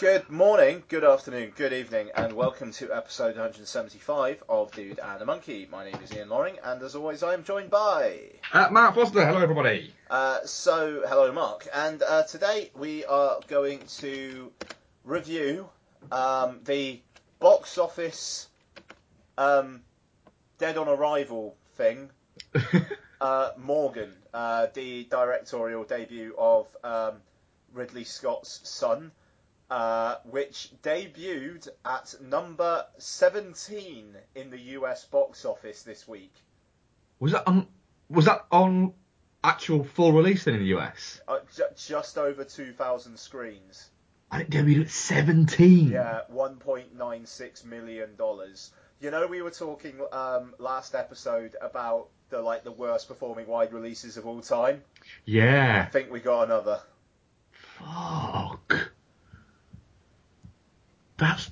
Good morning, good afternoon, good evening, and welcome to episode 175 of Dude and a Monkey. My name is Ian Loring, and as always, I am joined by. Uh, Mark Foster, hello everybody. Uh, so, hello, Mark. And uh, today we are going to review um, the box office um, Dead on Arrival thing. uh, Morgan, uh, the directorial debut of um, Ridley Scott's son uh, which debuted at number 17 in the US box office this week. Was that on? Was that on actual full release then in the US? Uh, j- just over 2,000 screens. And it debuted at 17. Yeah, 1.96 million dollars. You know, we were talking um, last episode about the like the worst performing wide releases of all time. Yeah. I think we got another. Fuck. That's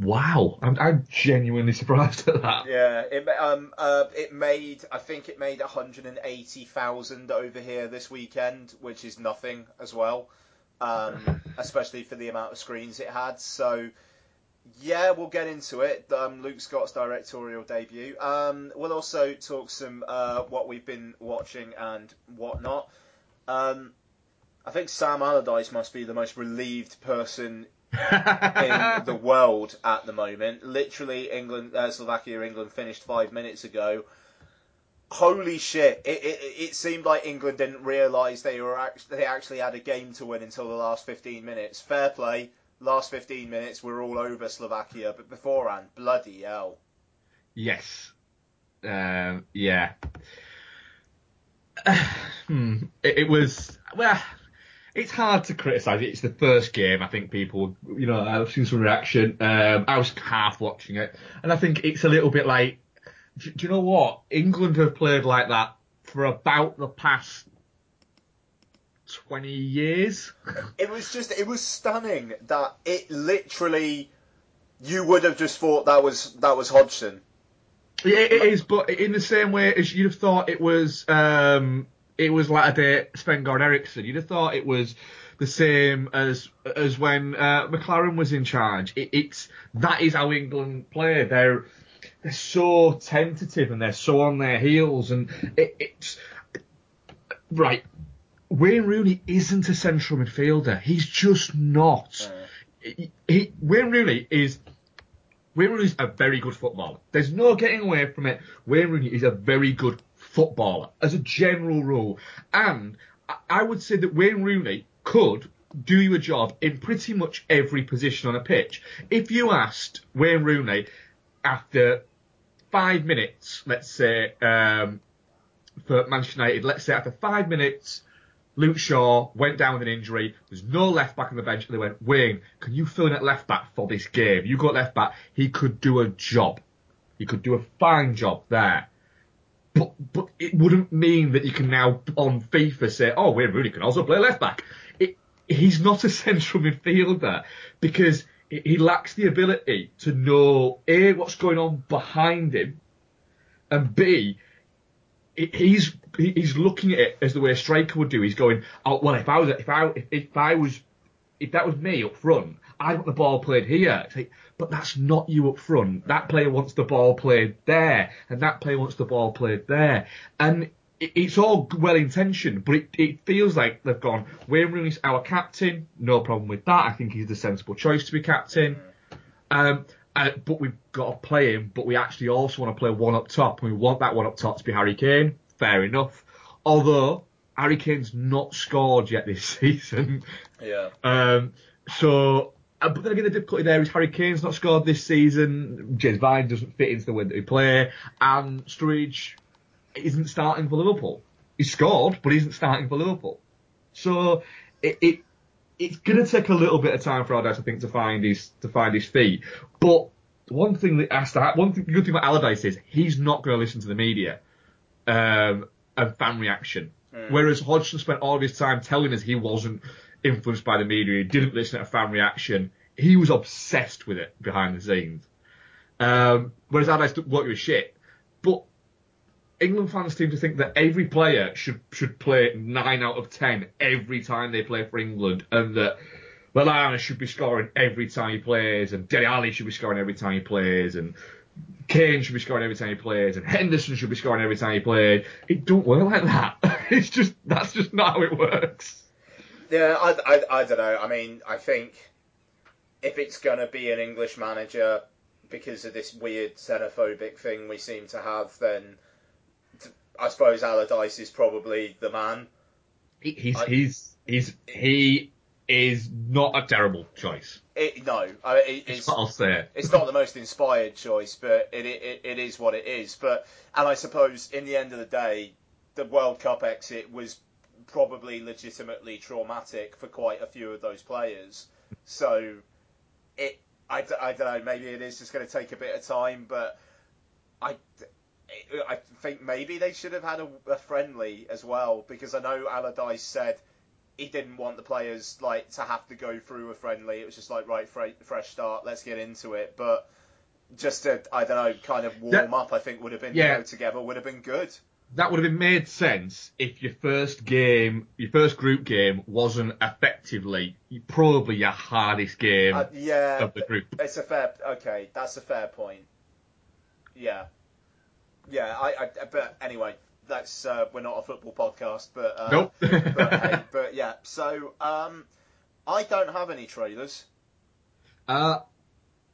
wow. I'm, I'm genuinely surprised at that. Yeah, it um uh it made I think it made 180,000 over here this weekend, which is nothing as well. Um, especially for the amount of screens it had. So yeah, we'll get into it. Um, Luke Scott's directorial debut. Um, we'll also talk some uh, what we've been watching and whatnot. Um, I think Sam Allardyce must be the most relieved person in the world at the moment. Literally, England, uh, Slovakia, England finished five minutes ago. Holy shit! It, it, it seemed like England didn't realise they were act- they actually had a game to win until the last 15 minutes. Fair play. Last 15 minutes, we're all over Slovakia, but beforehand, bloody hell. Yes. Um, yeah. hmm. it, it was well. It's hard to criticise it. It's the first game. I think people, you know, I've seen some reaction. Um, I was half watching it, and I think it's a little bit like, do, do you know what? England have played like that for about the past 20 years. It was just, it was stunning that it literally, you would have just thought that was that was Hodgson. Yeah, it is, but in the same way as you'd have thought it was, um, it was like a day Sven Goran Eriksson. You'd have thought it was the same as as when uh, McClaren was in charge. It, it's that is how England play. They're they're so tentative and they're so on their heels, and it, it's right. Wayne Rooney isn't a central midfielder. He's just not. He, he, Wayne Rooney is Wayne Rooney's a very good footballer. There's no getting away from it. Wayne Rooney is a very good footballer as a general rule. And I would say that Wayne Rooney could do you a job in pretty much every position on a pitch. If you asked Wayne Rooney after five minutes, let's say, um, for Manchester United, let's say after five minutes, Luke Shaw went down with an injury. There's no left back on the bench. And they went, Wayne, can you fill in at left back for this game? You got left back. He could do a job. He could do a fine job there. But but it wouldn't mean that you can now on FIFA say, oh, Wayne Rooney can also play left back. It, he's not a central midfielder because he lacks the ability to know a what's going on behind him, and b he's he's looking at it as the way a striker would do. He's going, oh well, if I was if I if, if I was if that was me up front, I want the ball played here. Like, but that's not you up front. That player wants the ball played there, and that player wants the ball played there, and it's all well intentioned, but it, it feels like they've gone. Wayne Rooney's our captain, no problem with that. I think he's the sensible choice to be captain. Um, uh, but we've got to play him, but we actually also want to play one up top, and we want that one up top to be Harry Kane. Fair enough. Although Harry Kane's not scored yet this season. Yeah. Um, so, but then again, the difficulty there is Harry Kane's not scored this season. James Vine doesn't fit into the way that we play, and Sturridge isn't starting for Liverpool. He scored, but he isn't starting for Liverpool. So it, it it's going to take a little bit of time for Allardyce, I think, to find his to find his feet. But one thing that has to happen, one thing, good thing about Allardyce is he's not going to listen to the media um, and fan reaction. Whereas Hodgson spent all of his time telling us he wasn't influenced by the media, he didn't listen to fan reaction. He was obsessed with it behind the scenes. Um, whereas Allardyce won't give a shit. But England fans seem to think that every player should should play nine out of ten every time they play for England, and that Lallana should be scoring every time he plays, and Dele Alli should be scoring every time he plays, and Kane should be scoring every time he plays, and Henderson should be scoring every time he plays. It don't work like that. It's just that's just not how it works. Yeah, I, I, I don't know. I mean, I think if it's going to be an English manager because of this weird xenophobic thing we seem to have, then I suppose Allardyce is probably the man. He- He's I- he's he's he is not a terrible choice. It, no, I, it, it's, I'll say. it. it's not the most inspired choice, but it, it it is what it is. But and I suppose in the end of the day, the World Cup exit was probably legitimately traumatic for quite a few of those players. So it I, I don't know. Maybe it is just going to take a bit of time, but I. I think maybe they should have had a, a friendly as well because I know Allardyce said he didn't want the players like to have to go through a friendly. It was just like right, fre- fresh start, let's get into it. But just to I don't know, kind of warm Yeah. up, I think would have been Yeah. you know, together would have been good. That would have made sense if your first game, your first group game, wasn't effectively probably your hardest game Uh, yeah, of the group. it's a fair. Okay, that's a fair point. Yeah, yeah. I, I but anyway, that's uh, we're not a football podcast, but uh, Nope. but hey, but yeah. So um, I don't have any trailers. Uh,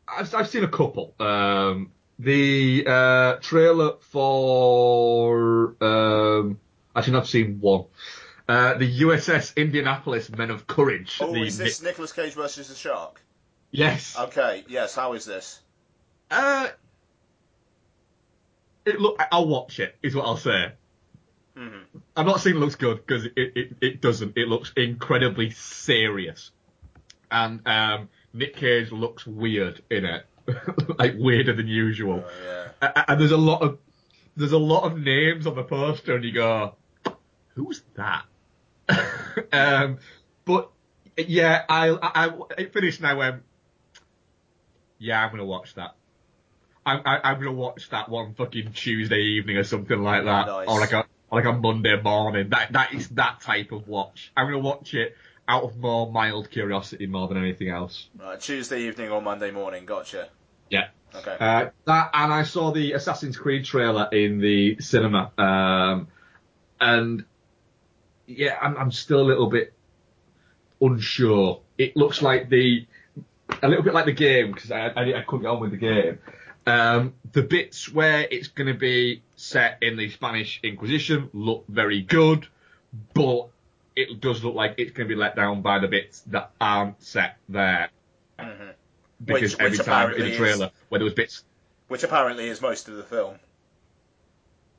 I've, I've seen a couple. Um, the uh, trailer for um, actually, I've seen one. Uh, the USS Indianapolis Men of Courage. Oh, the, is this Nicolas Cage versus the Shark? Yes. Okay, yes. How is this? Uh, it look. I'll watch it. Is what I'll say. hmm I'm not saying it looks good because it, it, it doesn't. It looks incredibly serious, and um, Nick Cage looks weird in it, like weirder than usual. Oh, yeah. And there's a lot of there's a lot of names on the poster, and you go, "Who's that?" um, but yeah, I, I, I it finished, and I went, "Yeah, I'm gonna watch that." I'm, I, I'm gonna watch that one fucking Tuesday evening or something like that, Nice. or like a or like a Monday morning. That that is that type of watch. I'm gonna watch it out of more mild curiosity more than anything else. Right, Tuesday evening or Monday morning. Gotcha. Yeah. Okay. Uh, that and I saw the Assassin's Creed trailer in the cinema, um, and yeah, I'm, I'm still a little bit unsure. It looks like the a little bit like the game because I, I, I couldn't get on with the game. Um, the bits where it's going to be set in the Spanish Inquisition look very good, but it does look like it's going to be let down by the bits that aren't set there. Mhm. Because Which- every which time in the is- trailer where there was bits Which apparently is most of the film.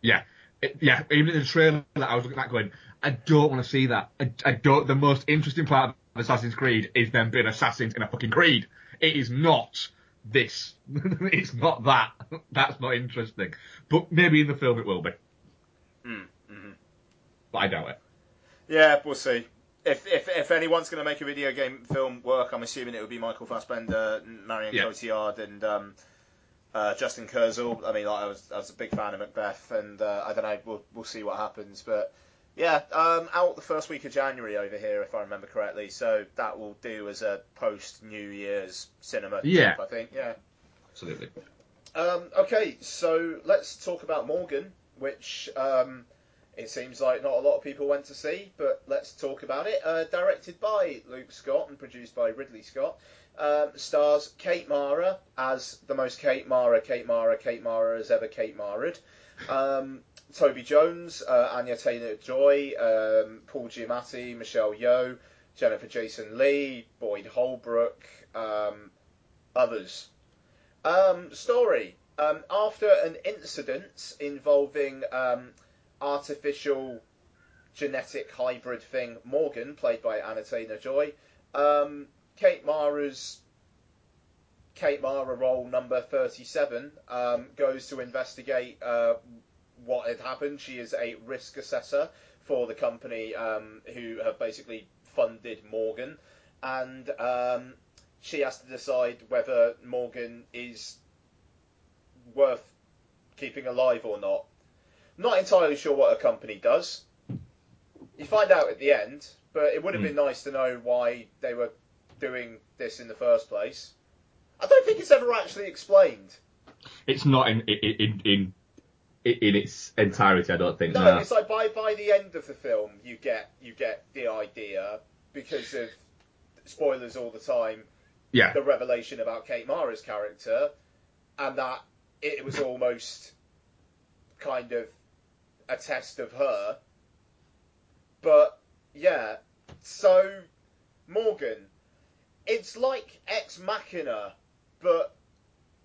Yeah, It- yeah. Even in the trailer, I was looking at that going, I don't want to see that. I, I don't. The most interesting part of Assassin's Creed is them being assassins in a fucking creed. It is not this. it's not that. That's not interesting. But maybe in the film it will be. Mm, mhm. But I doubt it. Yeah, we'll see. If if if anyone's going to make a video game film work, I'm assuming it would be Michael Fassbender, Marion Yeah. Cotillard, and um, uh, Justin Kurzel. I mean, like, I was I was a big fan of Macbeth, and uh, I don't know. We'll we'll see what happens, but. Yeah, um, out the first week of January over here, if I remember correctly. So that will do as a post New Year's cinema Yeah. trip, I think. Yeah. Absolutely. Um, okay, so let's talk about Morgan, which um, it seems like not a lot of people went to see, but let's talk about it. Uh, directed by Luke Scott and produced by Ridley Scott. Um, stars Kate Mara as the most Kate Mara, Kate Mara, Kate Mara has ever Kate Mara'd. Um, Toby Jones, uh, Anya Taylor Joy, um, Paul Giamatti, Michelle Yeoh, Jennifer Jason Lee, Boyd Holbrook, um, others. Um, story. Um, after an incident involving artificial genetic hybrid thing, Morgan, played by Anya Taylor Joy, um, Kate Mara's Kate Mara role number 37 um, goes to investigate uh, what had happened. She is a risk assessor for the company um, who have basically funded Morgan, and um, she has to decide whether Morgan is worth keeping alive or not. Not entirely sure what a company does. You find out at the end, but it would have been hmm. nice to know why they were doing this in the first place. I don't think it's ever actually explained. It's not in in in in, in its entirety. I don't think. No, No, it's like by by the end of the film, you get you get the idea because of spoilers all the time. yeah, The revelation about Kate Mara's character, and that it was almost kind of a test of her. But yeah, so Morgan, it's like Ex Machina, but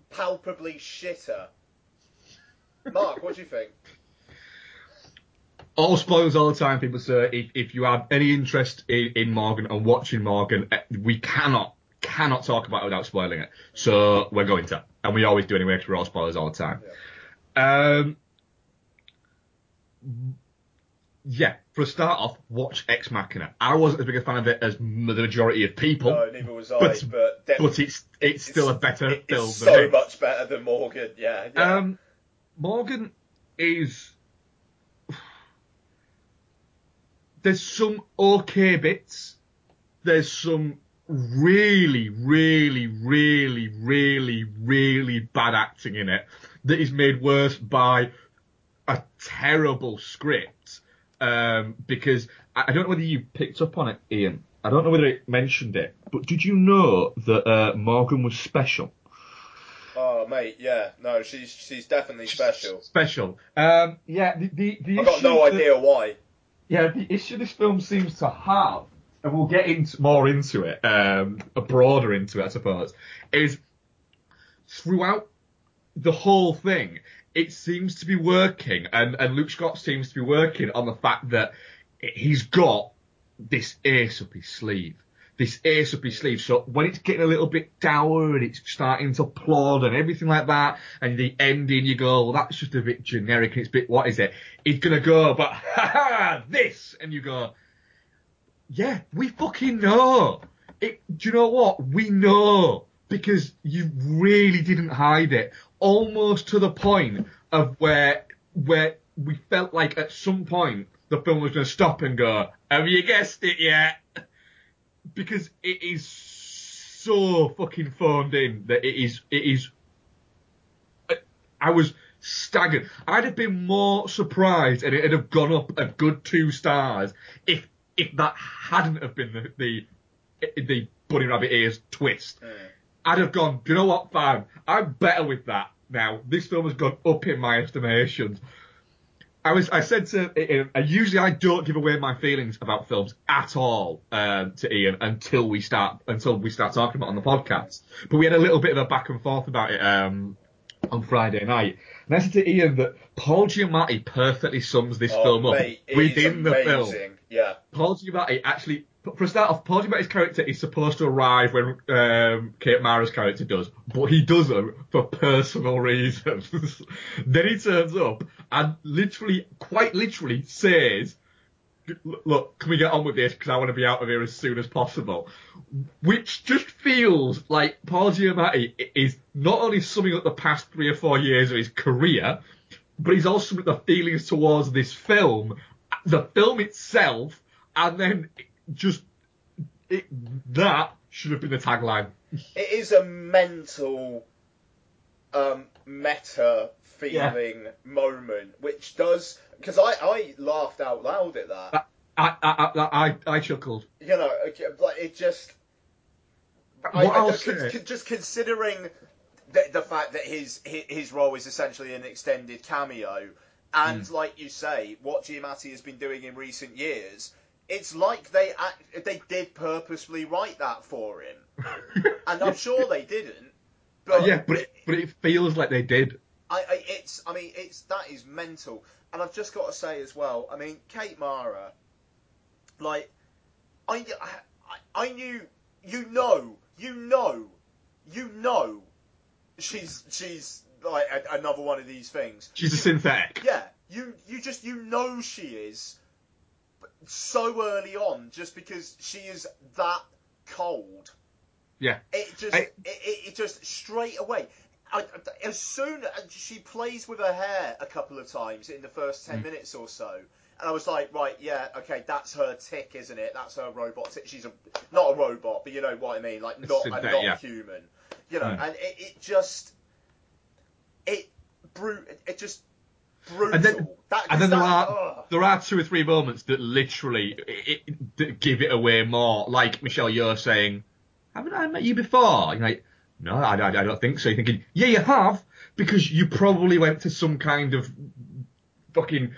palpably shitter. Mark, what do you think? all spoilers all the time. People Sir, if, if you have any interest in, in Morgan and watching Morgan, eh, we cannot cannot talk about it without spoiling it. So we're going to, and we always do anyway because we're all spoilers all the time. Um, yeah, for a start off, watch Ex Machina. I wasn't as big a fan of it as the majority of people, No, neither was I, But- but, but it's it's still a better it- film It's so it. much better than Morgan. Yeah. yeah. Um, Morgan is. There's some okay bits. There's some really, really, really, really, really bad acting in it that is made worse by terrible script. Um, because I I don't know whether you picked up on it, Ian. I don't know whether it mentioned it, but did you know that uh, Morgan was special? oh, mate, yeah. No, she's she's definitely special. Special. Um, yeah, the the, the I've got no that- idea why. Yeah, the issue this film seems to have, and we'll get into more into it, um, a broader into it, I suppose, is throughout the whole thing, it seems to be working, and, and Luke Scott seems to be working on the fact that he's got this ace up his sleeve. This ace up his sleeve. So when it's getting a little bit dour and it's starting to plod and everything like that, and the ending you go, well, that's just a bit generic and it's a bit, what is it? He's gonna go, but ha ha, this! And you go, yeah, we fucking know. It, do you know what? We know. Because you really didn't hide it. Almost to the point of where, where we felt like at some point the film was going to stop and go, have you guessed it yet? Because it is so fucking phoned in that it is, it is, I was staggered. I'd have been more surprised and it'd have gone up a good two stars if, if that hadn't have been the, the, the bunny rabbit ears twist. I'd have gone, do you know what, fam? I'm better with that now. This film has gone up in my estimations. I was, I said to Ian, usually I don't give away my feelings about films at all, um, to Ian until we start, until we start talking about it on the podcast. But we had a little bit of a back and forth about it, um, on Friday night. And I said to Ian that Paul Giamatti perfectly sums this Oh, film up mate, within the film. Yeah. Paul Giamatti actually, for a start off, Paul Giamatti's character is supposed to arrive when um, Kate Mara's character does, but he doesn't for personal reasons. then he turns up and literally, quite literally, says, "Look, can we get on with this? Because I want to be out of here as soon as possible." Which just feels like Paul Giamatti is not only summing up the past three or four years of his career, but he's also the feelings towards this film, the film itself, and then just it, that should have been the tagline. It is a mental, um, meta feeling moment, which does because I, I laughed out loud at that. I I I I, I chuckled. You know, like it just. I, What I- I'll con- just considering the, the fact that his, his role is essentially an extended cameo, and Hmm. like you say, what Giamatti has been doing in recent years, it's like they act, they did purposely write that for him, and I'm sure they didn't. Uh, but yeah, but it, but it feels like they did. I, I it's I mean it's that is mental, and I've just got to say as well. I mean Kate Mara, like I I, I knew you know you know you know she's she's like a, another one of these things. She's a synthetic. Yeah, you you just you know she is so early on just because she is that cold. Yeah. It just I- it, it, it just straight away. I, as soon as she plays with her hair a couple of times in the first Mm. ten minutes or so, and I was like, right, yeah, okay, that's her tick, isn't it? That's her robot tick. She's a not a robot, but you know what I mean, like not a not yeah. human, you know. Mm. And it, it just it brute it just brutal. And then- that, And then there are ugh. there are two or three moments that literally it, it, that give it away more. Like Michelle Yeoh saying, "Haven't I met you before?" You're like, "No, I, I, I don't think so." You're thinking, "Yeah, you have," because you probably went to some kind of fucking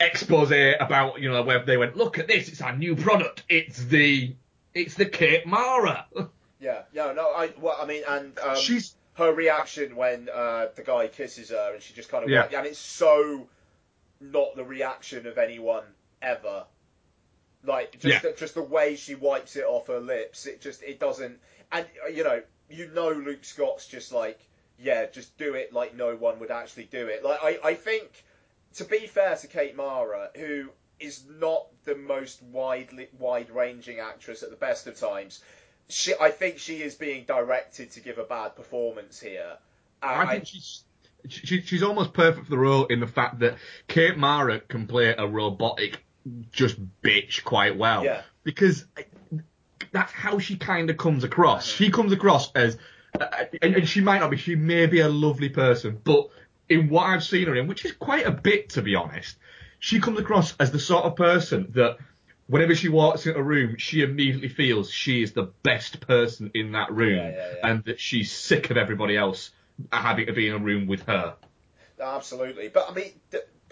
expose about you know where they went, "Look at this, it's our new product. It's the it's the Kate Mara." Yeah, yeah, no, I, well, I mean, and um, She's her reaction when uh, the guy kisses her and she just kind of, Yeah. and it's so not the reaction of anyone ever. Like just Yeah. the, just the way she wipes it off her lips, it just it doesn't. And uh, you know, you know, Luke Scott's just like, yeah, just do it like no one would actually do it. Like I, I think, to be fair to Kate Mara, who is not the most widely wide ranging actress at the best of times. She, I think she is being directed to give a bad performance here. Uh, I think she's she, she's almost perfect for the role in the fact that Kate Mara can play a robotic just bitch quite well. Yeah. Because that's how she kind of comes across. She comes across as, uh, and, and she might not be, she may be a lovely person, but in what I've seen her in, which is quite a bit to be honest, she comes across as the sort of person that whenever she walks into a room, she immediately feels she is the best person in that room Yeah, yeah, yeah. and that she's sick of everybody else having to be in a room with her. Absolutely, but I mean,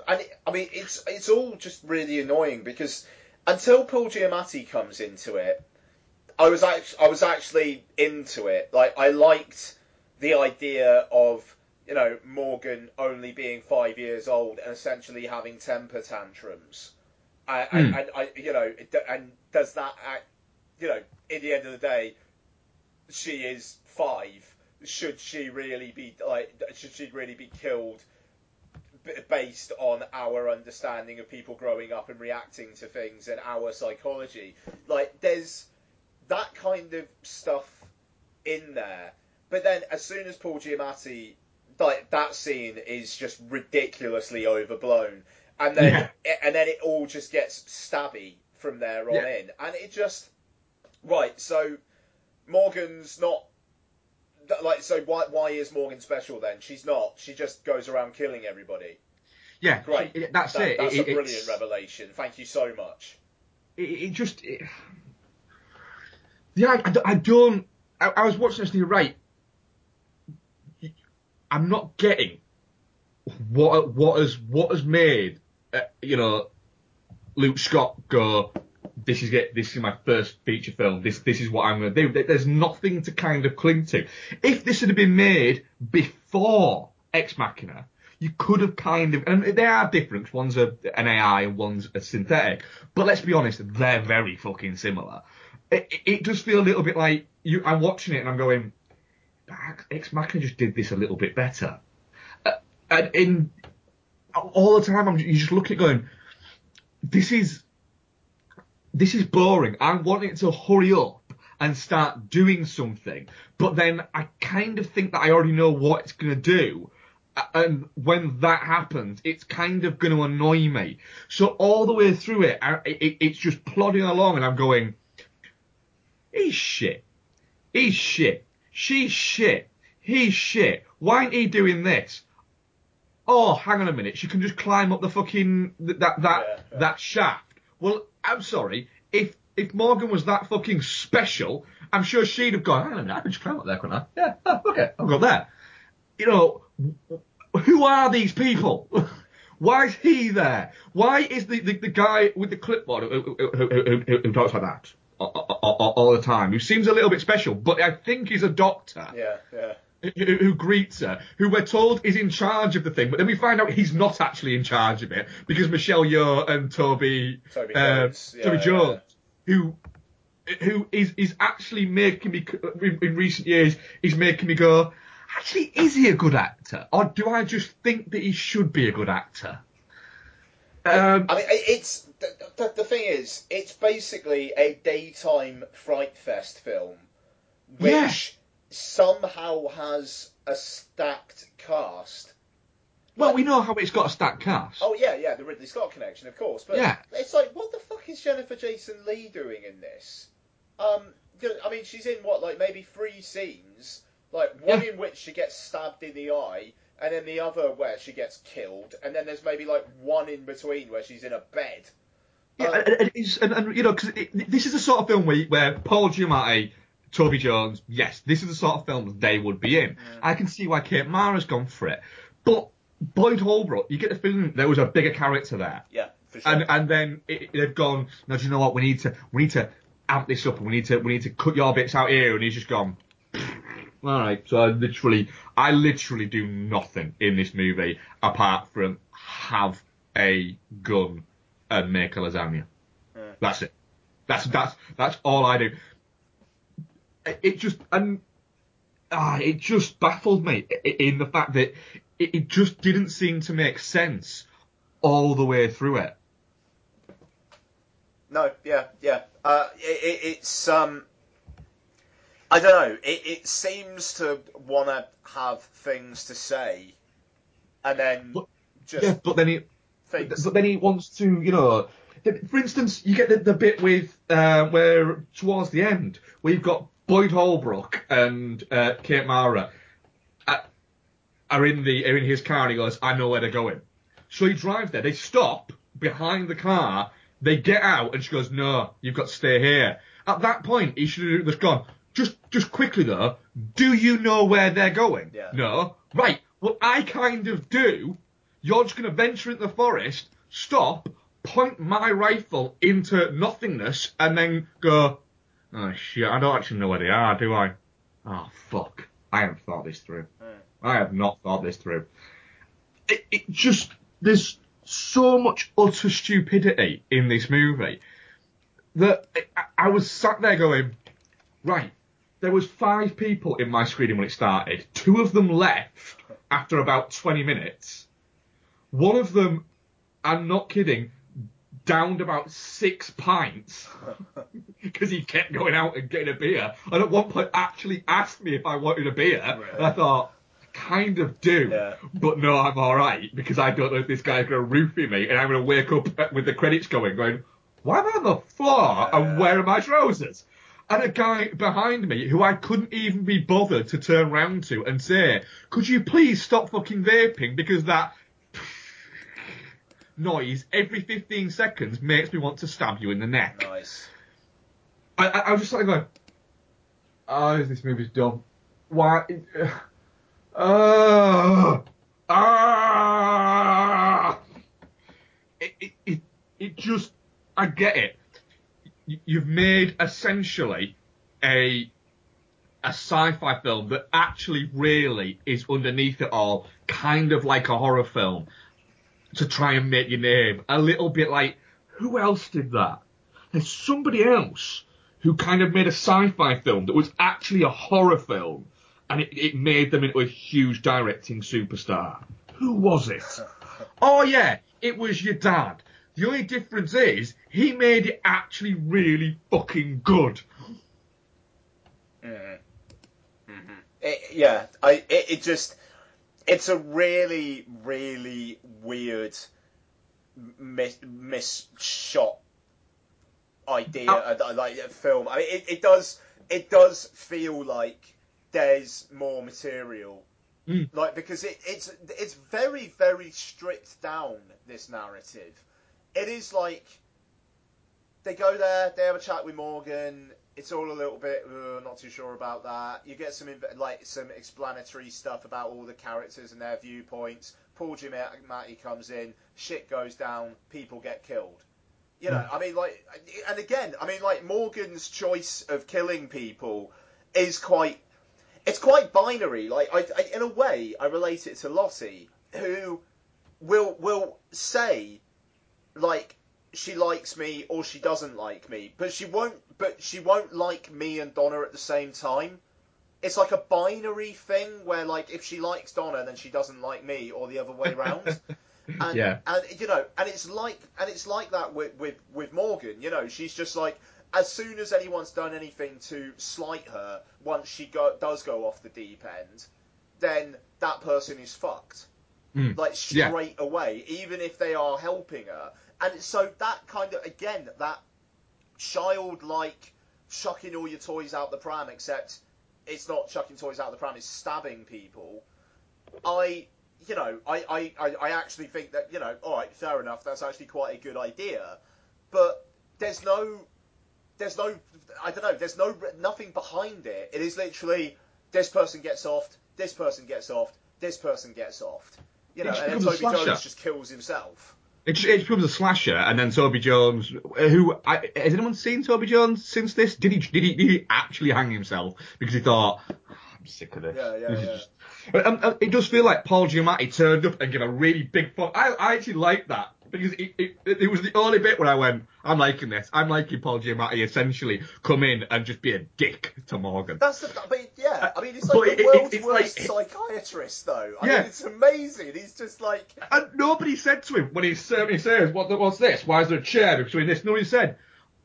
and I mean, it's it's all just really annoying because until Paul Giamatti comes into it, I was act- I was actually into it. Like I liked the idea of you know Morgan only being five years old and essentially having temper tantrums, I, and, Hmm. and I you know and does that act, you know in the end of the day, she is five. Should she really be like? Should she really be killed based on our understanding of people growing up and reacting to things and our psychology? Like, there's that kind of stuff in there. But then, as soon as Paul Giamatti, like that scene is just ridiculously overblown, and then and then it all just gets stabby from there on Yeah. in, and it just right. So Morgan's not like so. Why why is Morgan special then? She's not. She just goes around killing everybody. Yeah, Great. it- that's That- it. That's It- a brilliant revelation. Thank you so much. it, it just it, yeah I, I don't I, I was watching this and you're right I'm not getting what what has what has made uh, you know Luke Scott go this is it this is my first feature film this this is what I'm going to do there's nothing to kind of cling to if this had been made before Ex Machina you could have kind of, and they are different. One's an AI and one's a synthetic. But let's be honest, they're very fucking similar. It, it- it does feel a little bit like you. I'm watching it and I'm going, Ex Machina just did this a little bit better. Uh, and in all the time, I'm you just look at it going, this is this is boring. I want it to hurry up and start doing something. But then I kind of think that I already know what it's going to do. And when that happens, it's kind of going to annoy me. So all the way through it, I, it, it's just plodding along and I'm going, he's shit. He's shit. She's shit. He's shit. Why ain't he doing this? Oh, hang on a minute. She can just climb up the fucking that that that, Yeah, yeah. that shaft. Well, I'm sorry. If if Morgan was that fucking special, I'm sure she'd have gone. Hang on a minute. I can just climb up there, couldn't I? Yeah. Oh, okay. I'll go there. You know, who are these people? Why is he there? Why is the, the, the guy with the clipboard who, who, who, who, talks like that all, all, all the time, who seems a little bit special, but I think he's a doctor Yeah, yeah. Who, who greets her, who we're told is in charge of the thing, but then we find out he's not actually in charge of it because Michelle Yeoh and Toby Toby um, Jones. Yeah, Toby yeah, who who is is actually making me in, in recent years is making me go. Actually, is he a good actor, or do I just think that he should be a good actor? Um, I mean, it's the, the, the thing is, it's basically a daytime fright fest film, which Yeah. Somehow has a stacked cast. Well, we know how it's got a stacked cast. Oh yeah, yeah, the Ridley Scott connection, of course. But Yeah. it's like, what the fuck is Jennifer Jason Lee doing in this? Um, I mean, she's in what, like maybe three scenes, like one in which she gets stabbed in the eye, and then the other where she gets killed, and then there's maybe like one in between where she's in a bed. Yeah, Um, and, and, and, and you know, because this is the sort of film where, where Paul Giamatti, Toby Jones, yes, this is the sort of film they would be in. I can see why Kate Mara's gone for it, but Boyd Holbrook, you get the feeling there was a bigger character there, yeah, for sure. and and then it, they've gone. No, do you know what? We need to we need to amp this up, and we need to we need to cut your bits out here, and he's just gone. All right, so I literally, I literally do nothing in this movie apart from have a gun and make a lasagna. Mm. That's it. That's that's that's all I do. It, it just and ah, it just baffled me in the fact that it, it just didn't seem to make sense all the way through it. No, yeah, yeah. Uh, it, it, it's um, I don't know. It, it seems to want to have things to say, and then But- just Yeah, but then it things. But then he wants to, you know, for instance, you get the, the bit with uh, where towards the end we've got Boyd Holbrook and uh, Kate Mara uh, are in the are in his car and he goes, I know where they're going. So he drives there. They stop behind the car. They get out and she goes, No, you've got to stay here. At that point, he should have just gone. Just just quickly though, do you know where they're going? Yeah. No. Right. Well, I kind of do. You're just going to venture into the forest, stop, point my rifle into nothingness, and then go, oh shit, I don't actually know where they are, do I? Oh fuck. I haven't thought this through. I have not thought this through. It, it just, there's so much utter stupidity in this movie that I, I was sat there going, right, there was five people in my screening when it started. Two of them left after about 20 minutes. One of them, I'm not kidding, downed about six pints because he kept going out and getting a beer. And at one point actually asked me if I wanted a beer. And I thought, I kind of do. Yeah. But no, I'm alright because I don't know if this guy's going to roofie me and I'm going to wake up with the credits going, going, why am I on the floor and where are my trousers? And a guy behind me who I couldn't even be bothered to turn round to and say, could you please stop fucking vaping because that noise every 15 seconds makes me want to stab you in the neck. Nice. I, I, I was just like going, oh, this movie's dumb. Why? Uh, ah! It, it, it, it just, I get it. You- You've made essentially a a sci-fi film that actually really is underneath it all, kind of like a horror film, to try and make your name. A little bit like, who else did that? There's somebody else who kind of made a sci-fi film that was actually a horror film, and it, it made them into a huge directing superstar. Who was it? Oh yeah, it was your dad. The only difference is he made it actually really fucking good. Mm-hmm. Mm-hmm. It, yeah, I it, it just it's a really really weird mis, misshot idea Oh. uh, like a film. I mean, it, it does it does feel like there's more material. Mm. Like because it, it's it's very very stripped down this narrative. It is like they go there, they have a chat with Morgan. It's all a little bit uh, not too sure about that. You get some like some explanatory stuff about all the characters and their viewpoints. Paul Giamatti comes in, shit goes down, people get killed. You know, I mean, like, and again, I mean, like Morgan's choice of killing people is quite, it's quite binary. Like, I, I in a way, I relate it to Lottie, who will will say, like, she likes me or she doesn't like me, but she won't. But she won't like me and Donna at the same time. It's like a binary thing where, like, if she likes Donna, then she doesn't like me, or the other way round. And, Yeah. and you know, and it's like, and it's like that with, with with Morgan. You know, she's just like, as soon as anyone's done anything to slight her, once she go, does go off the deep end, then that person is fucked. Mm. like Yeah. straight away, even if they are helping her. And so that kind of again that childlike chucking all your toys out the pram, except it's not chucking toys out the pram, it's stabbing people. I, you know, I, I, I, I actually think that, you know, all right, fair enough, that's actually quite a good idea. But there's no, there's no, I don't know, there's no, nothing behind it. It is literally, this person gets off, this person gets off, this person gets off. You know, and then Toby Jones just kills himself. It just, it becomes a slasher, and then Toby Jones, who I, has anyone seen Toby Jones since this? Did he did he, did he actually hang himself because he thought "Oh, I'm sick of this? Yeah, yeah, yeah. just-" Um, um, it does feel like Paul Giamatti turned up and gave a really big fuck. I, I actually like that because it, it, it was the only bit where I went, I'm liking this. I'm liking Paul Giamatti essentially come in and just be a dick to Morgan. That's the. I mean, yeah. I mean, it's But like it- the it- world's it's worst like- psychiatrist, though. I Yeah. mean, it's amazing. He's just like, And nobody said to him when he he says, what, what's this? Why is there a chair between this? Nobody said,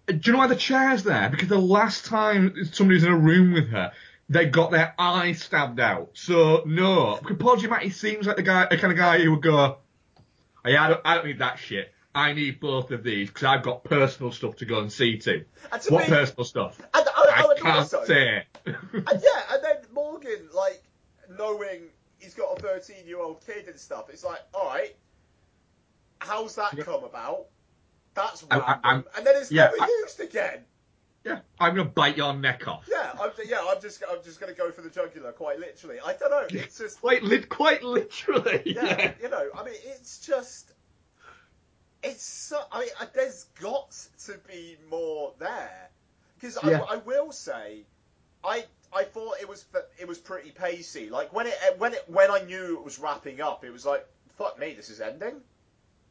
do you know why the chair's there? Because the last time somebody was in a room with her, they got their eye stabbed out. So, no. Because Paul Giamatti seems like the guy, the kind of guy who would go, hey, I don't, I don't need that shit. I need both of these because I've got personal stuff to go and see to. and to What me, personal stuff? and, oh, I oh, and can't also, say. and yeah, and then Morgan, like, knowing he's got a 13 year old kid and stuff, it's like, all right, how's that come about? That's I- I- random. I'm- and then it's yeah, never I- used again. yeah, I'm gonna bite your neck off. Yeah, I'm, yeah, I'm just, I'm just gonna go for the jugular, quite literally. I don't know. It's just, Quite, lit, quite literally. yeah, yeah. you know, I mean, it's just, it's so, I mean, uh, there's got to be more there, because Yeah. I, I will say, I, I thought it was, it was pretty pacey. Like when it, when it, when I knew it was wrapping up, it was like, fuck me, this is ending.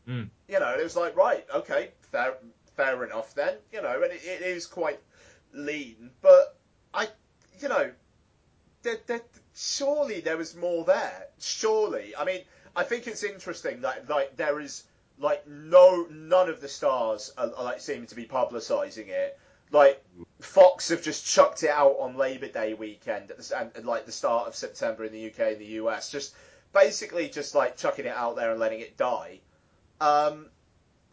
Mm. You know, it was like, right, okay, fair, fair enough then. You know, and it, it is quite lean, but I, you know, there, there, surely there was more there. Surely, I mean, I think it's interesting that like there is like no none of the stars are, are like seeming to be publicising it. Like Fox have just chucked it out on Labor Day weekend at the, and, and like the start of September in the UK and the US. Just basically just like chucking it out there and letting it die. Um,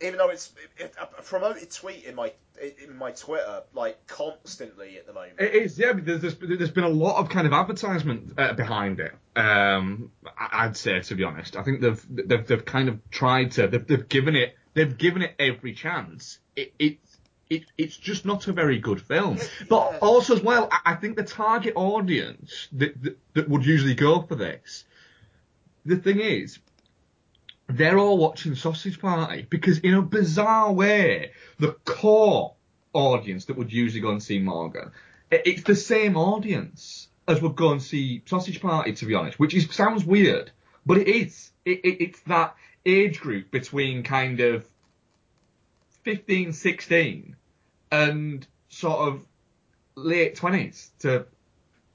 even though it's it, a promoted tweet in my in my Twitter like constantly at the moment. It is, yeah. There's, there's, there's been a lot of kind of advertisement uh, behind it. Um, I'd say, to be honest, I think they've they've, they've kind of tried to. They've, they've given it. They've given it every chance. It, it, it it's just not a very good film. But yeah. also as well, I, I think the target audience that, that that would usually go for this. The thing is, they're all watching Sausage Party because in a bizarre way, the core audience that would usually go and see Morgan, it's the same audience as would go and see Sausage Party, to be honest, which is sounds weird, but it is. It, it, it's that age group between kind of 15, 16 and sort of late 20s to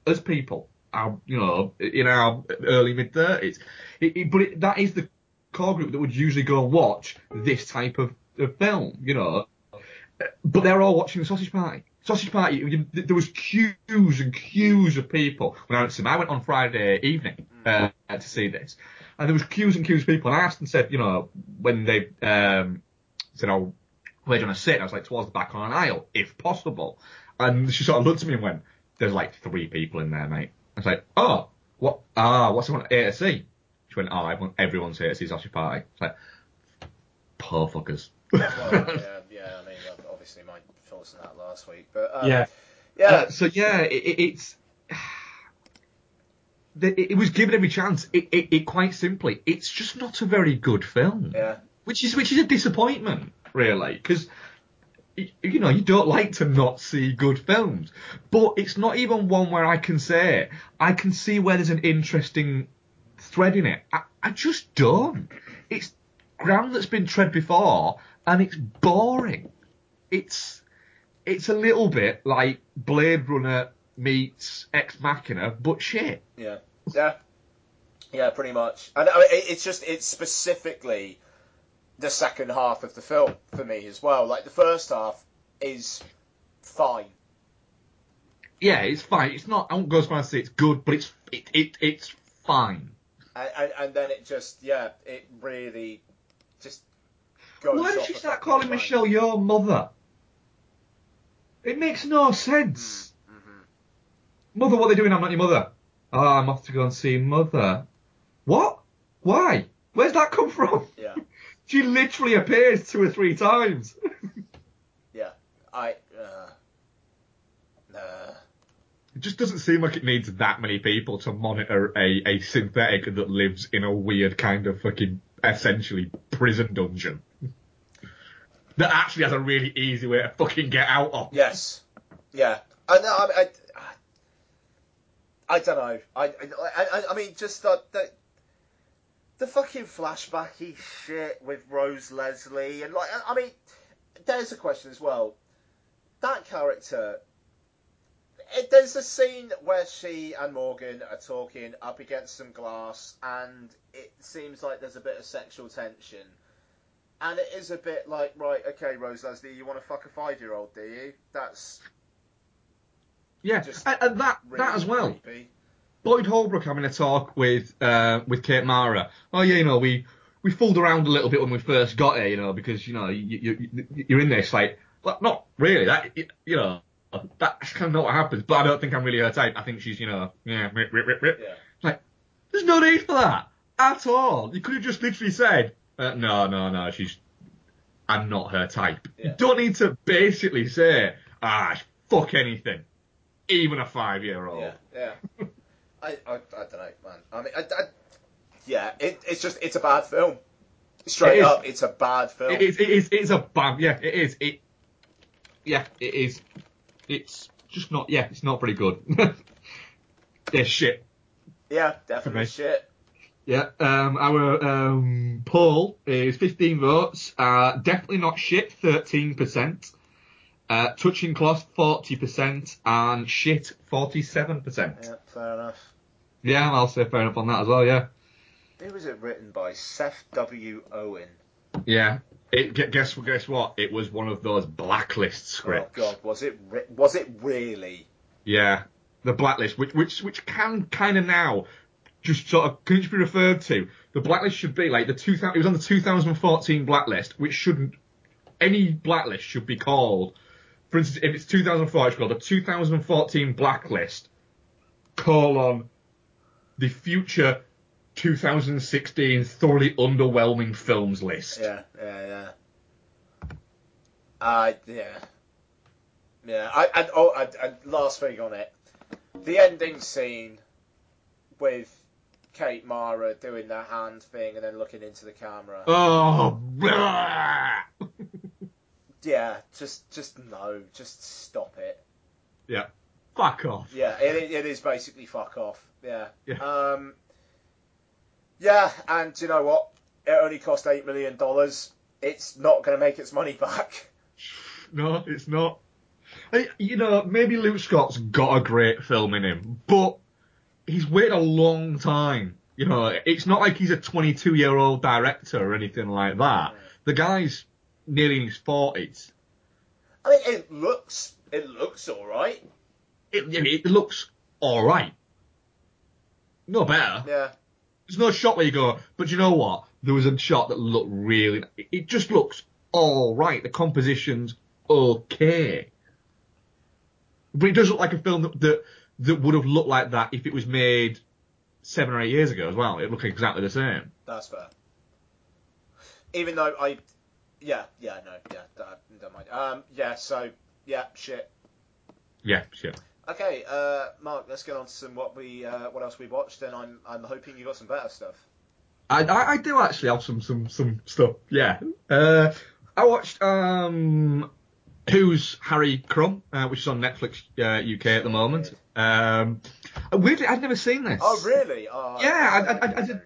us people, our, you know, in our early mid 30s. It, it, but it, that is the core group that would usually go and watch this type of, of film, you know. But they're all watching the Sausage Party. Sausage Party, you- there was queues and queues of people when I went. I went on Friday evening uh, to see this, and there was queues and queues of people. And I asked and said, you know, when they um, said, "Oh, where do you want to sit?" I was like, "Towards the back on an aisle, if possible." And she sort of looked at me and went, "There's like three people in there, mate." I was like, "Oh, what? Ah, what's everyone here to see?" She went, "Oh, everyone, everyone's here to see Sausage Party." It's like, poor fuckers. Well, yeah, yeah. I mean, obviously my thoughts on that last week, but um, Yeah. yeah. Uh, so yeah, it, it, it's it was given every chance. It, it, it quite simply, it's just not a very good film. Yeah. Which is which is a disappointment, really, because you know you don't like to not see good films, but it's not even one where I can say I can see where there's an interesting thread in it. I, I just don't. It's ground that's been tread before, and it's boring. It's it's a little bit like Blade Runner meets Ex Machina, but shit. Yeah, yeah, yeah, pretty much. And I mean, it's just it's specifically the second half of the film for me as well. Like the first half is fine. Yeah, it's fine. It's not. I won't go as far as to say it's good, but it's it, it it's fine. And, and, and then it just yeah, it really just goes. Why did she start calling. Michelle Yeoh mother? It makes no sense. Mhm. Mother, what are they doing? I'm not your mother. Oh, I'm off to go and see mother. What? Why? Where's that come from? Yeah, She literally appears two or three times. yeah. I uh, nah. It just doesn't seem like it needs that many people to monitor a, a synthetic that lives in a weird kind of fucking essentially prison dungeon. that actually has a really easy way to fucking get out of. Yes. Yeah. I know. Uh, I, I, I don't know. I, I, I, I mean, just the, the the fucking flashbacky shit with Rose Leslie and like, I mean, there's a question as well. That character. It, there's a scene where she and Morgan are talking up against some glass, and it seems like there's a bit of sexual tension. And it is a bit like, right, okay, Rose Leslie, you want to fuck a five year old, do you? That's Yeah, Just and, and that really that as well. creepy. Boyd Holbrook having a talk with uh, with Kate Mara. Oh yeah, you know we we fooled around a little bit when we first got here, you know, because you know you, you, you you're in this like, well, not really. That you know that's kind of not what happens. But I don't think I'm really her type. I think she's you know yeah rip rip rip rip. Yeah. Like there's no need for that at all. You could have just literally said uh, no no no she's I'm not her type. Yeah. You don't need to basically say ah fuck anything, even a five year old. Yeah, yeah. I, I, I don't know, man. I mean, I, I, yeah, it, it's just it's a bad film. Straight It is. up, it's a bad film. It is. It is. It's a bad. Yeah, it is. It. Yeah, it is. It's just not. Yeah, it's not very good. They're shit. Yeah, definitely shit. Yeah. Um. Our um poll is 15 votes. Uh. Definitely not shit. 13 percent. Uh. Touching cloth 40 percent and shit 47 percent. Yeah, fair enough. Yeah, I'll say fair enough on that as well. Yeah. Who was it written by? Seth W. Owen. Yeah. It. Guess. Guess what? It was one of those blacklist oh, scripts. Oh God, was it? Was it really? Yeah, the blacklist, which which which can kind of now just sort of can just be referred to. The blacklist should be like the 2000. It was on the 2014 blacklist, which shouldn't. Any blacklist should be called. For instance, if it's 2004, it's called the 2014 blacklist colon the future 2016 thoroughly underwhelming films list. Yeah, yeah, yeah. Uh, yeah. Yeah, I, and, oh, and, and last thing on it. The ending scene with Kate Mara doing the hand thing and then looking into the camera. Oh. Yeah, just, just no, just stop it. yeah, fuck off. Yeah, it, it is basically fuck off. Yeah. Yeah. Um, yeah, and you know what? It only cost $8 million. It's not going to make its money back. No, it's not. You know, maybe Luke Scott's got a great film in him, but he's waited a long time. You know, it's not like he's a 22 year old director or anything like that. The guy's nearly in his 40s. I mean, it looks, it looks alright. It, it looks alright. No better. Yeah. There's no shot where you go, but you know what? There was a shot that looked really. It just looks alright. The composition's okay. But it does look like a film that, that that would have looked like that if it was made seven or eight years ago as well. It looked exactly the same. That's fair. Even though I, yeah, yeah, no, yeah, don't, don't mind. Um, yeah, so yeah, shit. Yeah, sure. Okay, uh, Mark, let's get on to some what we, uh, what else we watched, and I'm, I'm hoping you got some better stuff. I, I, I do actually have some some some stuff. Yeah. Uh, I watched um, Who's Harry Crumb, uh, which is on Netflix uh, UK at the moment. Um, weirdly, I'd never seen this. Oh, really? Oh, Yeah, I- I- I- I did-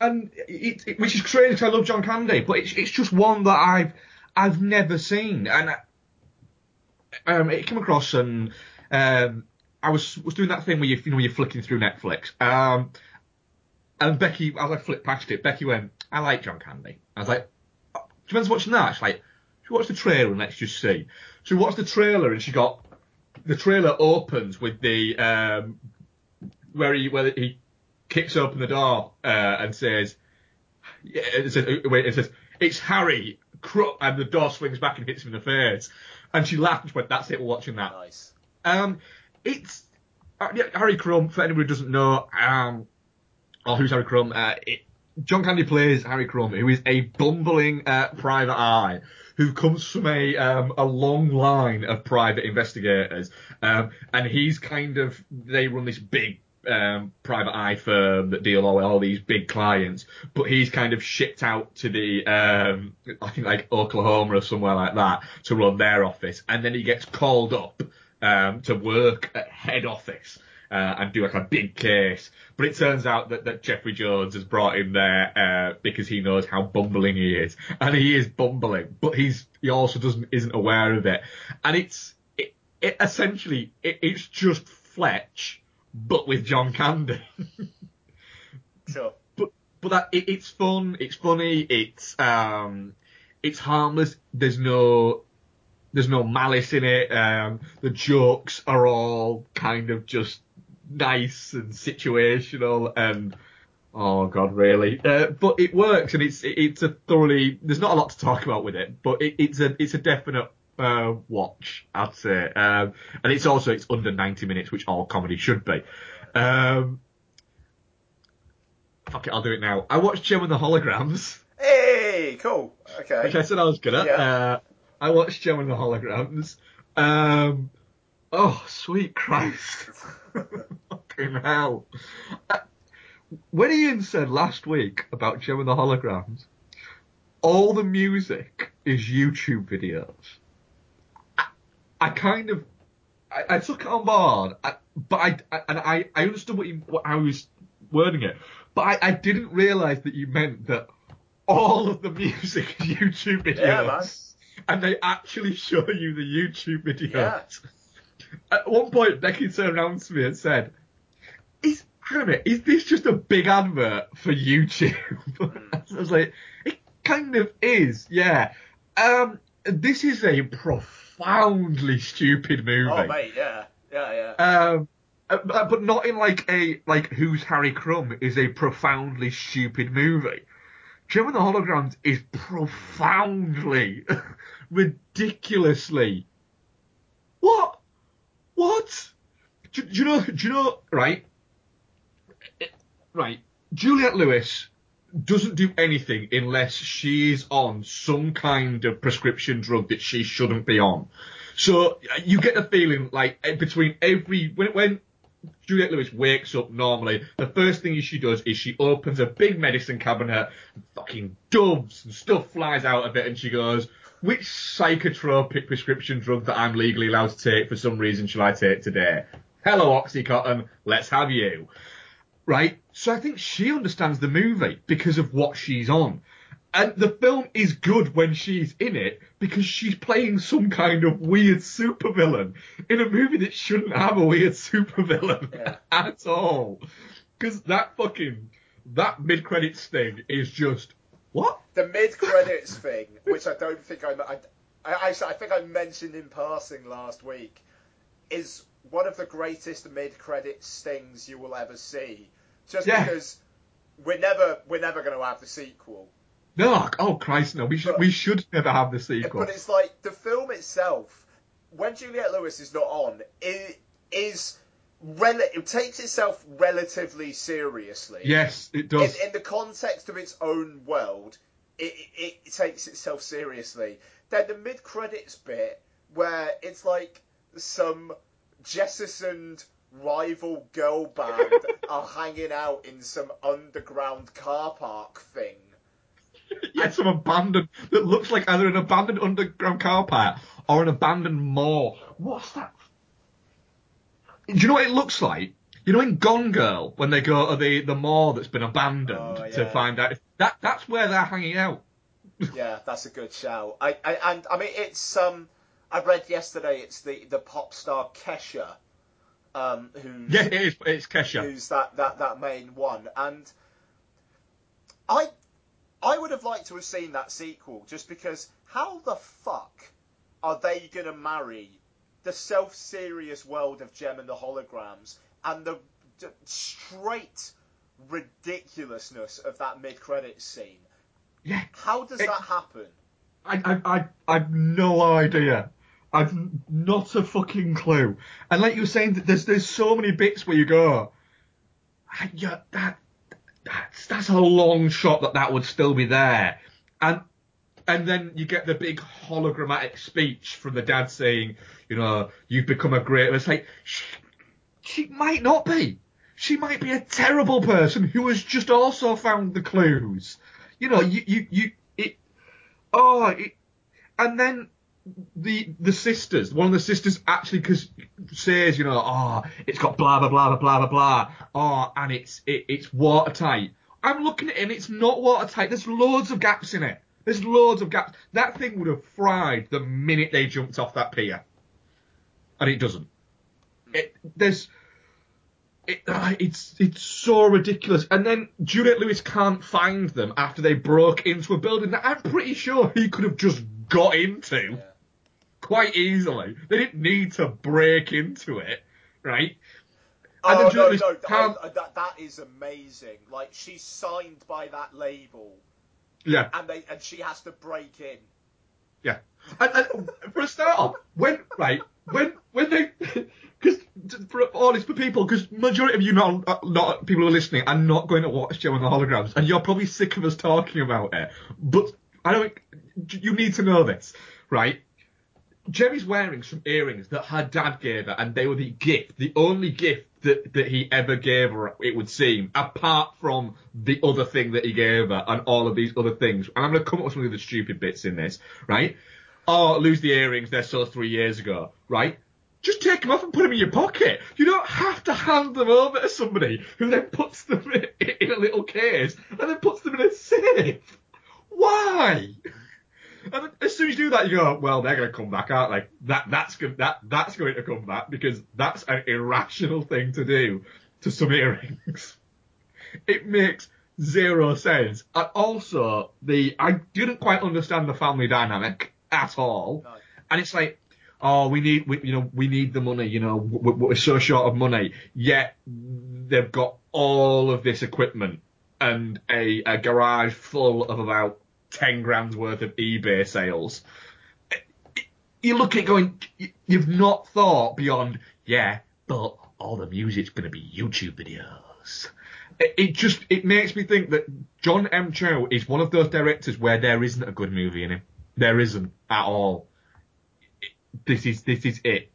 and it, it, which is crazy because I love John Candy, but it's it's just one that I've I've never seen, and um, it came across and um, I was was doing that thing where you you know you're flicking through Netflix, um, and Becky as I flipped past it, Becky went, I like John Candy. I was like, oh, do you fancy watching that? She's like, should we watch the trailer and let's just see. So we watched the trailer and she got the trailer opens with the um, where he where he kicks open the door uh, and says, yeah, it says, it says, it's Harry, and the door swings back and hits him in the face. And she laughed and she went, that's it, we're watching that. Nice. Um, it's uh, Harry Crumb. For anybody who doesn't know, um, or who's Harry Crumb, uh, it, John Candy plays Harry Crumb, who is a bumbling uh, private eye who comes from a um, a long line of private investigators, um, and he's kind of they run this big um, private eye firm that deal with all these big clients, but he's kind of shipped out to the, um, I think like Oklahoma or somewhere like that to run their office, and then he gets called up um, to work at head office. Uh, and do like a big case, but it turns out that, that Jeffrey Jones has brought him there uh, because he knows how bumbling he is, and he is bumbling, but he's he also doesn't isn't aware of it, and it's it, it essentially it, it's just Fletch but with John Candy. Sure. but but that it, it's fun, it's funny, it's um it's harmless. There's no there's no malice in it. Um, the jokes are all kind of just nice and situational and oh god really uh, but it works and it's it's a thoroughly there's not a lot to talk about with it but it, it's a it's a definite uh, watch I'd say um, and it's also it's under 90 minutes which all comedy should be um, fuck it I'll do it now I watched Jem and the Holograms Hey, cool. Okay. which I said I was good at. Yeah. Uh, I watched Jem and the Holograms. Um, oh, sweet Christ. Fucking hell. Uh, When Ian said last week about Jem and the Holograms, all the music is YouTube videos. I, I kind of, I, I took it on board, I, but I, and I, I understood what, he, what how he was wording it, but I, I didn't realise that you meant that all of the music is YouTube videos. Yeah. And they actually show you the YouTube videos. Yeah. At one point, Becky turned around to me and said, "Is hang on a minute, is this just a big advert for YouTube?" I was like, "It kind of is, yeah." Um, this is a profoundly stupid movie. Oh, mate, yeah. Yeah, yeah. Um, uh, but but not in like a like Who's Harry Crumb is a profoundly stupid movie. Jem and the Holograms is profoundly, ridiculously. What? What? Do, do you know? Do you know? Right. Right. Juliette Lewis doesn't do anything unless she is on some kind of prescription drug that she shouldn't be on. So uh, you get the feeling like between every when when Juliette Lewis wakes up normally, the first thing she does is she opens a big medicine cabinet, fucking doves and stuff flies out of it, and she goes, "Which psychotropic prescription drug that I'm legally allowed to take for some reason shall I take today? Hello, OxyContin, let's have you." Right? So I think she understands the movie because of what she's on. And the film is good when she's in it because she's playing some kind of weird supervillain in a movie that shouldn't have a weird supervillain Yeah. at all. Because that fucking that mid credits thing is just what? the mid credits thing, which I don't think I, I, I, I think I mentioned in passing last week, is one of the greatest mid credits things you will ever see. Just Yeah. because we're never we're never going to have the sequel. No, oh Christ, no. We should But- we should never have the sequel. But it's like the film itself, when Juliette Lewis is not on, it is rel- it takes itself relatively seriously. yes, it does. in, in the context of its own world, it, it, it takes itself seriously. Then the mid credits bit where it's like some jettisoned rival girl band are hanging out in some underground car park thing. yeah, some abandoned that looks like either an abandoned underground car park or an abandoned mall. What's that? Do you know what it looks like? You know in Gone Girl when they go to the the mall that's been abandoned Oh, to find out that that's where they're hanging out. Yeah, that's a good shout. I, I and I mean it's um I read yesterday it's the the pop star Kesha, um who's Yeah, it is. It's Kesha. who's that, that, that main one. And I I would have liked to have seen that sequel just because how the fuck are they going to marry the self-serious world of Jem and the Holograms and the, the straight ridiculousness of that mid-credits scene. Yeah. How does It- that happen? I, I, I, I've no idea. I've not a fucking clue. And like you were saying, there's there's so many bits where you go, "Ah, yeah, that that's that's a long shot that that would still be there, and and then you get the big hologrammatic speech from the dad saying, you know, you've become a great. It's like she, she might not be. She might be a terrible person who has just also found the clues. You know, you you you it. Oh, it, and then the the sisters, one of the sisters actually cause says, you know, oh, it's got blah blah blah blah blah blah. Oh, and it's it, it's watertight. I'm looking at it and it's not watertight. There's loads of gaps in it. There's loads of gaps. That thing would have fried the minute they jumped off that pier, and it doesn't. It, there's. It, uh, it's it's so ridiculous. And then Juliette Lewis can't find them after they broke into a building that I'm pretty sure he could have just got into Yeah. Quite easily. They didn't need to break into it, right? Oh no, no, Lewis can't- oh, that that is amazing. Like she's signed by that label, Yeah, and they and she has to break in. yeah. And, and for a start off, when right when when they because for honest for people because majority of you not uh, not people who are listening are not going to watch Joe and the Holograms, and you're probably sick of us talking about it. But I don't. You need to know this, right? Jerry's wearing some earrings that her dad gave her, and they were the gift, the only gift that, that he ever gave her, it would seem, apart from the other thing that he gave her and all of these other things. And I'm going to come up with some of the stupid bits in this, right? Oh, lose the earrings, they're so three years ago, right? Just take them off and put them in your pocket. You don't have to hand them over to somebody who then puts them in, in a little case and then puts them in a safe. Why? And as soon as you do that, you go, well, they're going to come back, aren't they? That that's going that that's going to come back because that's an irrational thing to do to some earrings. It makes zero sense. And also, the I didn't quite understand the family dynamic at all. No. And it's like, oh, we need, we, you know, we need the money. You know, we're, we're so short of money. Yet they've got all of this equipment and a, a garage full of about ten grand's worth of eBay sales. You look at going, you've not thought beyond, yeah, but all the music's going to be YouTube videos. It, it just, it makes me think that Jon M. Chu is one of those directors where there isn't a good movie in him. There isn't at all. This is, this is it.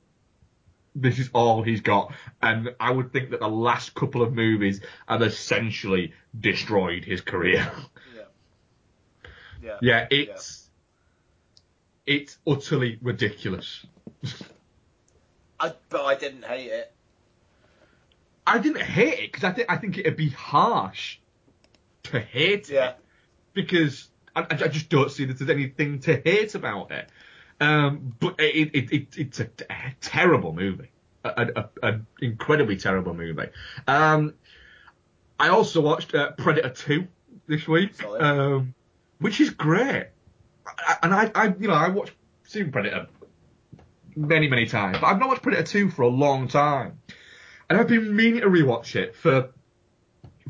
This is all he's got. And I would think that the last couple of movies have essentially destroyed his career. Yeah. Yeah. Yeah, it's it's utterly ridiculous. I, but I didn't hate it. I didn't hate it because I think I think it'd be harsh to hate Yeah. it because I, I just don't see that there's anything to hate about it. Um, but it, it, it it's a, a terrible movie, a, a, a incredibly terrible movie. Um, I also watched uh, Predator Two this week, um, which is great. I, and I, I, you know, I watched seen Predator many, many times, but I've not watched Predator Two for a long time, and I've been meaning to rewatch it for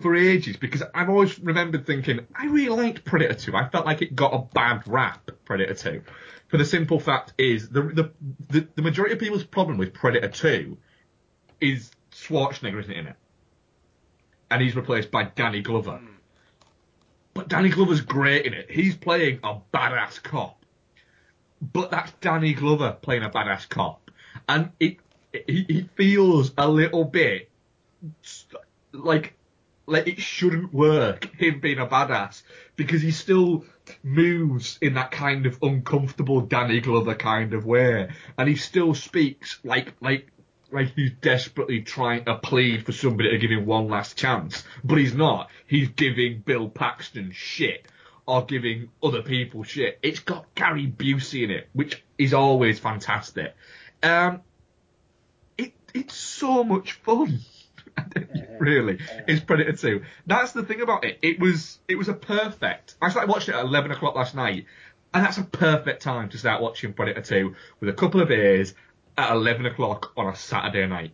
for ages because I've always remembered thinking I really liked Predator 2. I felt like it got a bad rap, Predator 2. For the simple fact is the the the, the majority of people's problem with Predator 2 is Schwarzenegger isn't in it, and he's replaced by Danny Glover. But Danny Glover's great in it. He's playing a badass cop, but that's Danny Glover playing a badass cop, and it he, he feels a little bit like like it shouldn't work him being a badass because he still moves in that kind of uncomfortable Danny Glover kind of way, and he still speaks like like like he's desperately trying to plead for somebody to give him one last chance, but he's not. He's giving Bill Paxton shit or giving other people shit. It's got Gary Busey in it, which is always fantastic. Um, it it's so much fun. really, it's Predator 2. That's the thing about it. It was it was a perfect. I started watching it at 11 o'clock last night, and that's a perfect time to start watching Predator 2 with a couple of beers at 11 o'clock on a Saturday night.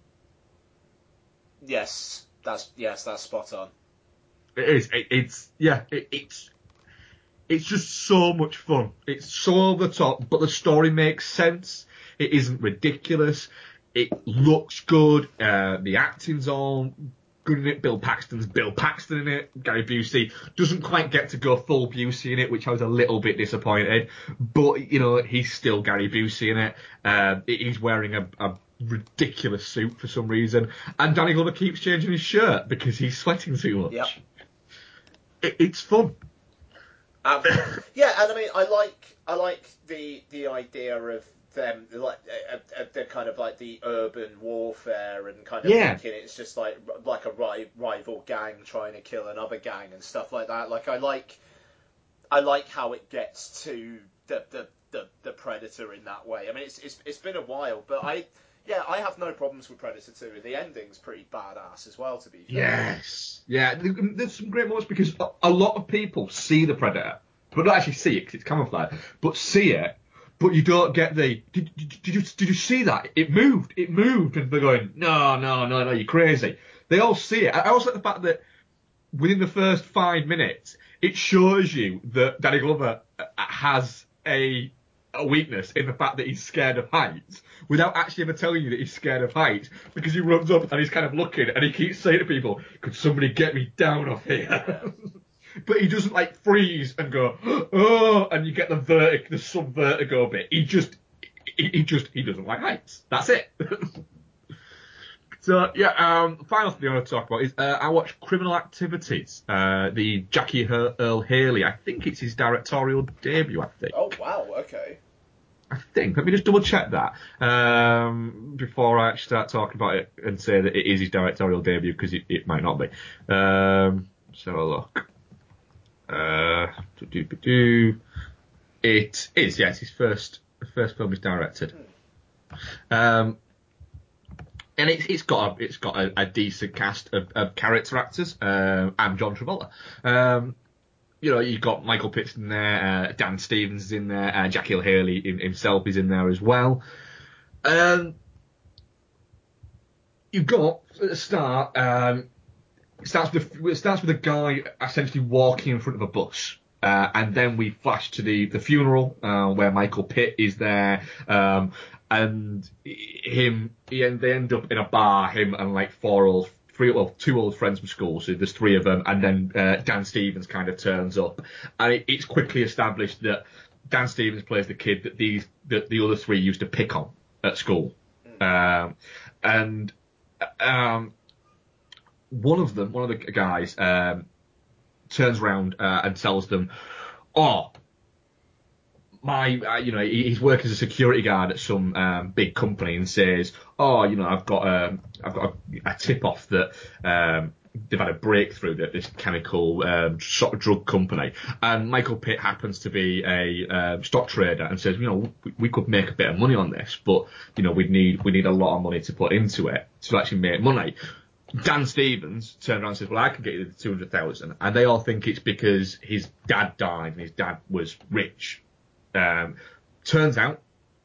Yes, that's yes, that's spot on. It is. It, it's yeah. It, it's it's just so much fun. It's so over the top, but the story makes sense. It isn't ridiculous. It looks good. Uh, the acting's all good in it. Bill Paxton's Bill Paxton in it. Gary Busey doesn't quite get to go full Busey in it, which I was a little bit disappointed. But you know, he's still Gary Busey in it. Uh, he's wearing a, a ridiculous suit for some reason, and Danny Glover keeps changing his shirt because he's sweating too much. Yep. It, it's fun. Um, yeah, and I mean, I like I like the the idea of them like uh, uh, the kind of like the urban warfare and kind of Yeah. thinking it's just like like a ri- rival gang trying to kill another gang and stuff like that. Like I like I like how it gets to the the, the, the predator in that way. I mean, it's, it's it's been a while, but I yeah I have no problems with Predator Two. The ending's pretty badass as well, to be fair. Yes. Yeah, there's some great moments because a- a lot of people see the Predator, but not actually see it because it's camouflage, but see it, but you don't get the, did, did, did you did you see that? It moved, it moved, and they're going, no, no, no, no, you're crazy. They all see it. I also like the fact that within the first five minutes, it shows you that Danny Glover uh, has a a weakness in the fact that he's scared of heights without actually ever telling you that he's scared of heights because he runs up and he's kind of looking and he keeps saying to people, could somebody get me down off here? but he doesn't like freeze and go, oh, and you get the vertic, the sub vertigo bit. He just, he, he just, he doesn't like heights. That's it. So yeah, um, final thing I want to talk about is uh, I watched Criminal Activities, uh, the Jackie Her- Earle Haley. I think it's his directorial debut. I think. Oh wow, okay. I think. Let me just double check that um, before I actually start talking about it and say that it is his directorial debut because it, it might not be. Um, a look. Uh. It is, yes, his first first film he's directed. Um, and it's it's got a, it's got a, a decent cast of, of character actors. Um, and John Travolta. Um, you know, you've got Michael Pitts in there, uh, Dan Stevens is in there, uh, Jackie Earle Haley in, himself is in there as well. Um, you've got at the start. Um, it starts with it starts with a guy essentially walking in front of a bus. Uh, and then we flash to the, the funeral, uh, where Michael Pitt is there, um, and him, he, they end up in a bar, him and like four old, three, well, two old friends from school, so there's three of them, and then, uh, Dan Stevens kind of turns up, and it, it's quickly established that Dan Stevens plays the kid that these, that the other three used to pick on at school. Um, and, um, one of them, one of the guys, um, turns around uh, and tells them, "Oh, my, uh, you know, he's working as a security guard at some um, big company and says, "Oh, you know, I've got a, I've got a, a tip off that." Um, They've had a breakthrough at this chemical um, sort of drug company, and Michael Pitt happens to be a um, stock trader and says, you know, we, we could make a bit of money on this, but you know, we need we need a lot of money to put into it to actually make money. Dan Stevens turned around and says, well, I can get you the 200,000. And they all think it's because his dad died and his dad was rich. Um, turns out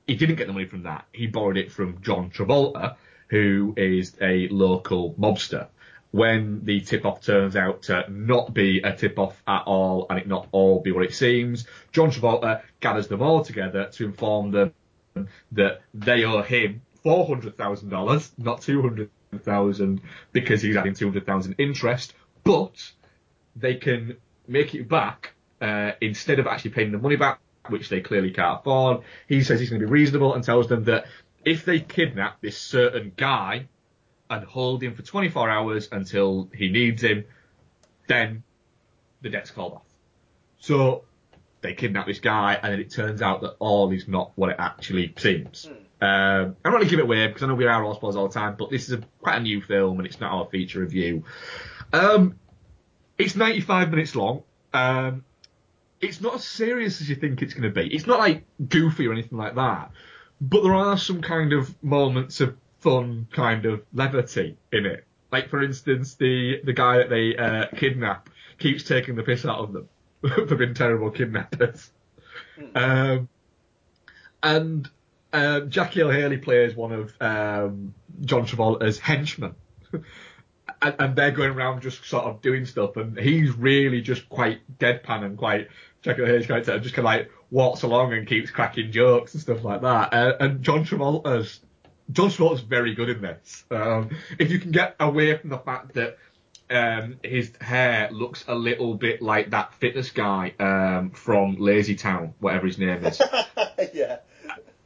he didn't get the money from that. He borrowed it from John Travolta, who is a local mobster. When the tip-off turns out to not be a tip-off at all and it not all be what it seems, John Travolta gathers them all together to inform them that they owe him four hundred thousand dollars, not two hundred thousand, because he's adding two hundred thousand interest. But they can make it back uh, instead of actually paying the money back, which they clearly can't afford. He says he's going to be reasonable and tells them that if they kidnap this certain guy and hold him for 24 hours until he needs him, then the debt's called off. So they kidnap this guy, and then it turns out that all is not what it actually seems. Um, I'm not going to give it away because I know we are all spoilers all the time, but this is a, quite a new film and it's not our feature review. Um, it's 95 minutes long. Um, it's not as serious as you think it's going to be. It's not like goofy or anything like that, but there are some kind of moments of fun, kind of levity in it. Like for instance, the the guy that they uh, kidnap keeps taking the piss out of them for being terrible kidnappers. Um, and um, Jackie Earle Haley plays one of um, John Travolta's henchmen. and, and they're going around just sort of doing stuff, and he's really just quite deadpan and quite Jackie O'Hare's character, just kind of like walks along and keeps cracking jokes and stuff like that. Uh, and John Travolta's John Travolta's very good in this. Um, if you can get away from the fact that um, his hair looks a little bit like that fitness guy um, from Lazy Town, whatever his name is. yeah.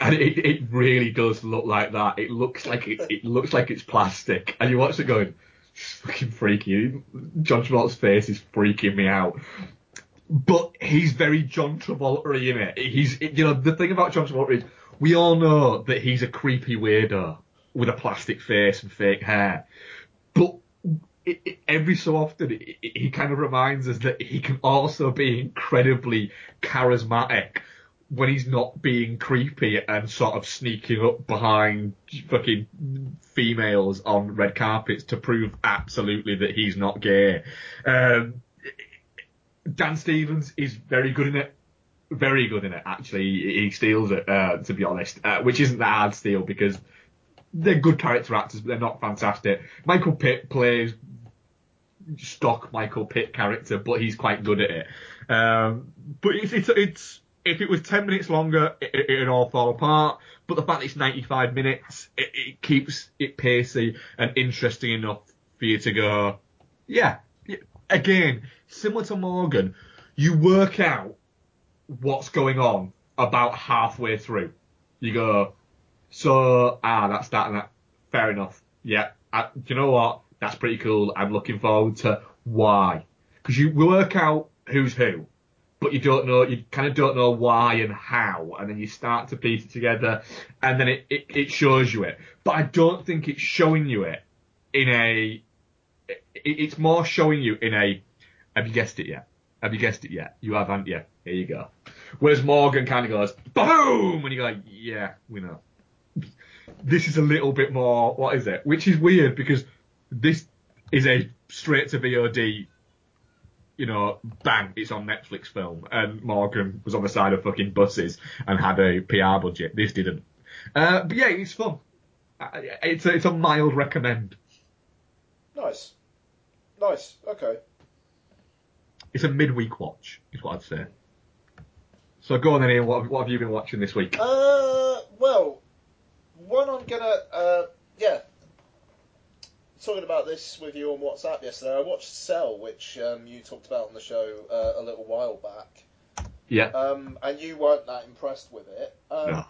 And it, it really does look like that. It looks like it, it looks like it's plastic. And you watch it going, it's fucking freaky. John Travolta's face is freaking me out. But he's very John Travolta in it. He's, you know, the thing about John Travolta is we all know that he's a creepy weirdo with a plastic face and fake hair. But it, it, every so often, it, he kind of reminds us that he can also be incredibly charismatic when he's not being creepy and sort of sneaking up behind fucking females on red carpets to prove absolutely that he's not gay. Um, Dan Stevens is very good in it. Very good in it, actually. He steals it, uh, to be honest, uh, which isn't that hard steal because they're good character actors, but they're not fantastic. Michael Pitt plays stock Michael Pitt character, but he's quite good at it. Um, but it's, it's, it's, if it was 10 minutes longer, it, it'd all fall apart. But the fact that it's 95 minutes, it, it keeps it pacey and interesting enough for you to go, yeah. Again, similar to Morgan, you work out what's going on about halfway through. You go, so, ah, that's that and that. Fair enough. Yeah. I, you know what? That's pretty cool. I'm looking forward to why. Because you work out who's who, but you don't know, you kind of don't know why and how, and then you start to piece it together, and then it, it, it shows you it. But I don't think it's showing you it in a, it, it's more showing you in a, have you guessed it yet? Have you guessed it yet? You have, haven't you? Here you go. Whereas Morgan kind of goes, boom! And you go, yeah, we know. This is a little bit more, what is it? Which is weird because this is a straight to VOD, you know, bang, it's on Netflix film. And Morgan was on the side of fucking buses and had a PR budget. This didn't. Uh, but yeah, it's fun. It's a, it's a mild recommend. Nice. Nice. Okay. It's a midweek watch, is what I'd say. So go on then, Ian. What, what have you been watching this week? Uh, well, one I'm gonna, uh, yeah, talking about this with you on WhatsApp yesterday. I watched Cell, which um, you talked about on the show uh, a little while back. Yeah. Um, and you weren't that impressed with it. Um, No.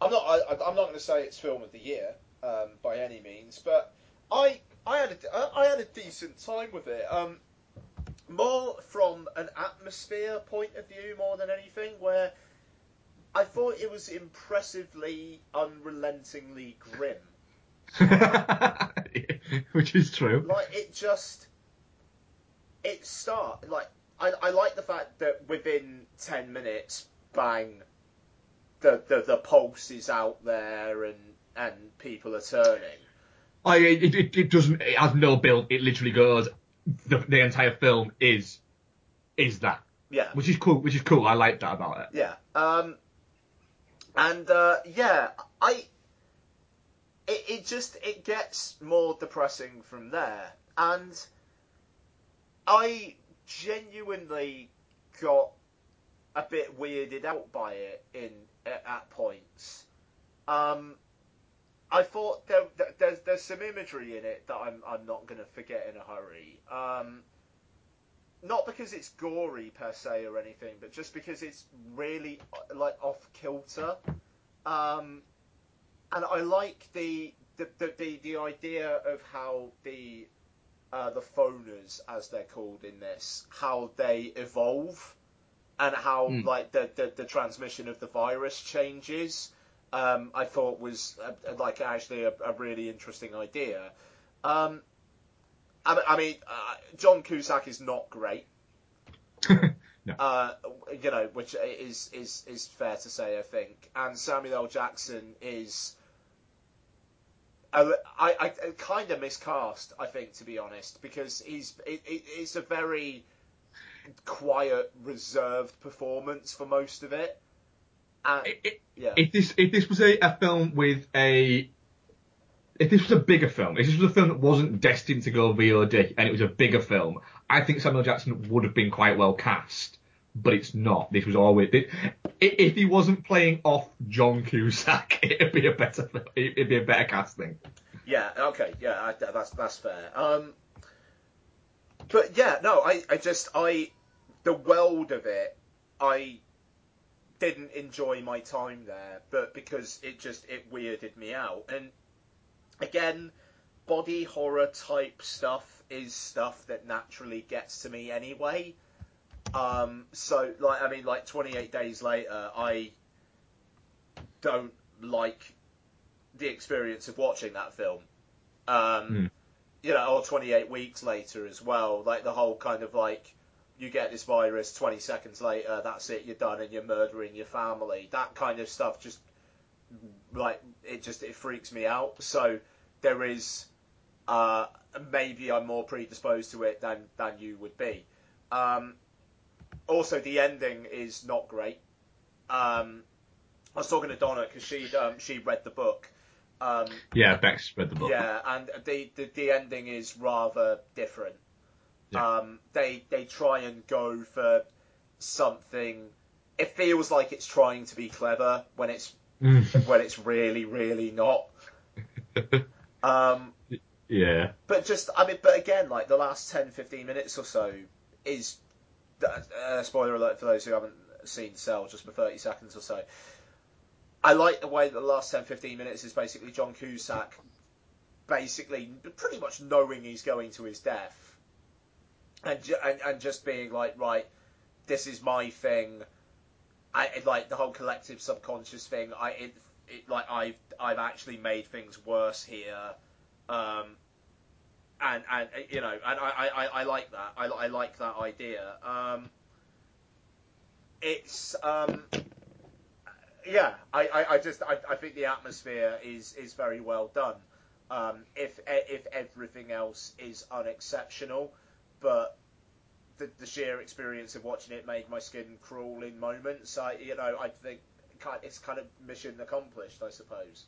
I'm not. I, I'm not going to say it's film of the year um, by any means, but I I had a, I had a decent time with it. Um, more from an atmosphere point of view, more than anything, where I thought it was impressively, unrelentingly grim. Which is true. Like it just, it start like I, I like the fact that within ten minutes, bang, the, the the pulse is out there and and people are turning. I, it, it, it doesn't, it has no build. It literally goes, the, the entire film is, is that. Yeah. Which is cool, which is cool. I like that about it. Yeah. Um, and uh, yeah, I. It, it just it gets more depressing from there, and I genuinely got a bit weirded out by it in at, at points. Um, I thought there, there- there's there's some imagery in it that I'm I'm not gonna forget in a hurry. Um, not because it's gory per se or anything, but just because it's really like off kilter. Um, and I like the the, the, the, the idea of how the uh, the phoners, as they're called in this, how they evolve, and how Hmm. like the, the, the transmission of the virus changes. Um, I thought was uh, like actually a, a really interesting idea. Um, I, I mean, uh, John Cusack is not great. No. Uh, you know, which is is is fair to say, I think. And Samuel L. Jackson is, I I, I kind of miscast, I think, to be honest, because he's it, it, it's a very quiet, reserved performance for most of it. And, It- yeah, if this if this was a, a film with a if this was a bigger film, if this was a film that wasn't destined to go VOD and it was a bigger film, I think Samuel Jackson would have been quite well cast. But it's not. This was always. It, if he wasn't playing off John Cusack, it'd be a better. It'd be a better casting. Yeah. Okay. Yeah. I, that's that's fair. Um. But yeah, no. I I just I the world of it. I didn't enjoy my time there, but because it just it weirded me out. And again, body horror type stuff is stuff that naturally gets to me anyway. Um, so like I mean like 28 days later, I don't like the experience of watching that film. Um, mm. You know, or 28 weeks later as well. Like the whole kind of like you get this virus 20 seconds later, that's it, you're done, and you're murdering your family. That kind of stuff just like it just it freaks me out. So there is uh, maybe I'm more predisposed to it than than you would be. Um, also, the ending is not great. Um, I was talking to Donna because she um, she read the book. Um, yeah, Bex read the book. Yeah, and the, the, the ending is rather different. Yeah. Um, they they try and go for something. It feels like it's trying to be clever when it's when it's really really not. Um, yeah. But just I mean, but again, like the last 10, 15 minutes or so is uh, spoiler alert for those who haven't seen Cell, just for 30 seconds or so. I like the way that the last 10, 15 minutes is basically John Cusack basically pretty much knowing he's going to his death and, and, and just being like, right, this is my thing. I like the whole collective subconscious thing. I it, it like I've I've actually made things worse here. Um, and and you know, and I, I, I like that. I, I like that idea. Um, it's um, yeah. I, I, I just I, I think the atmosphere is is very well done. Um, if if everything else is unexceptional, but the, the sheer experience of watching it made my skin crawl in moments. I you know I think it's kind of mission accomplished, I suppose.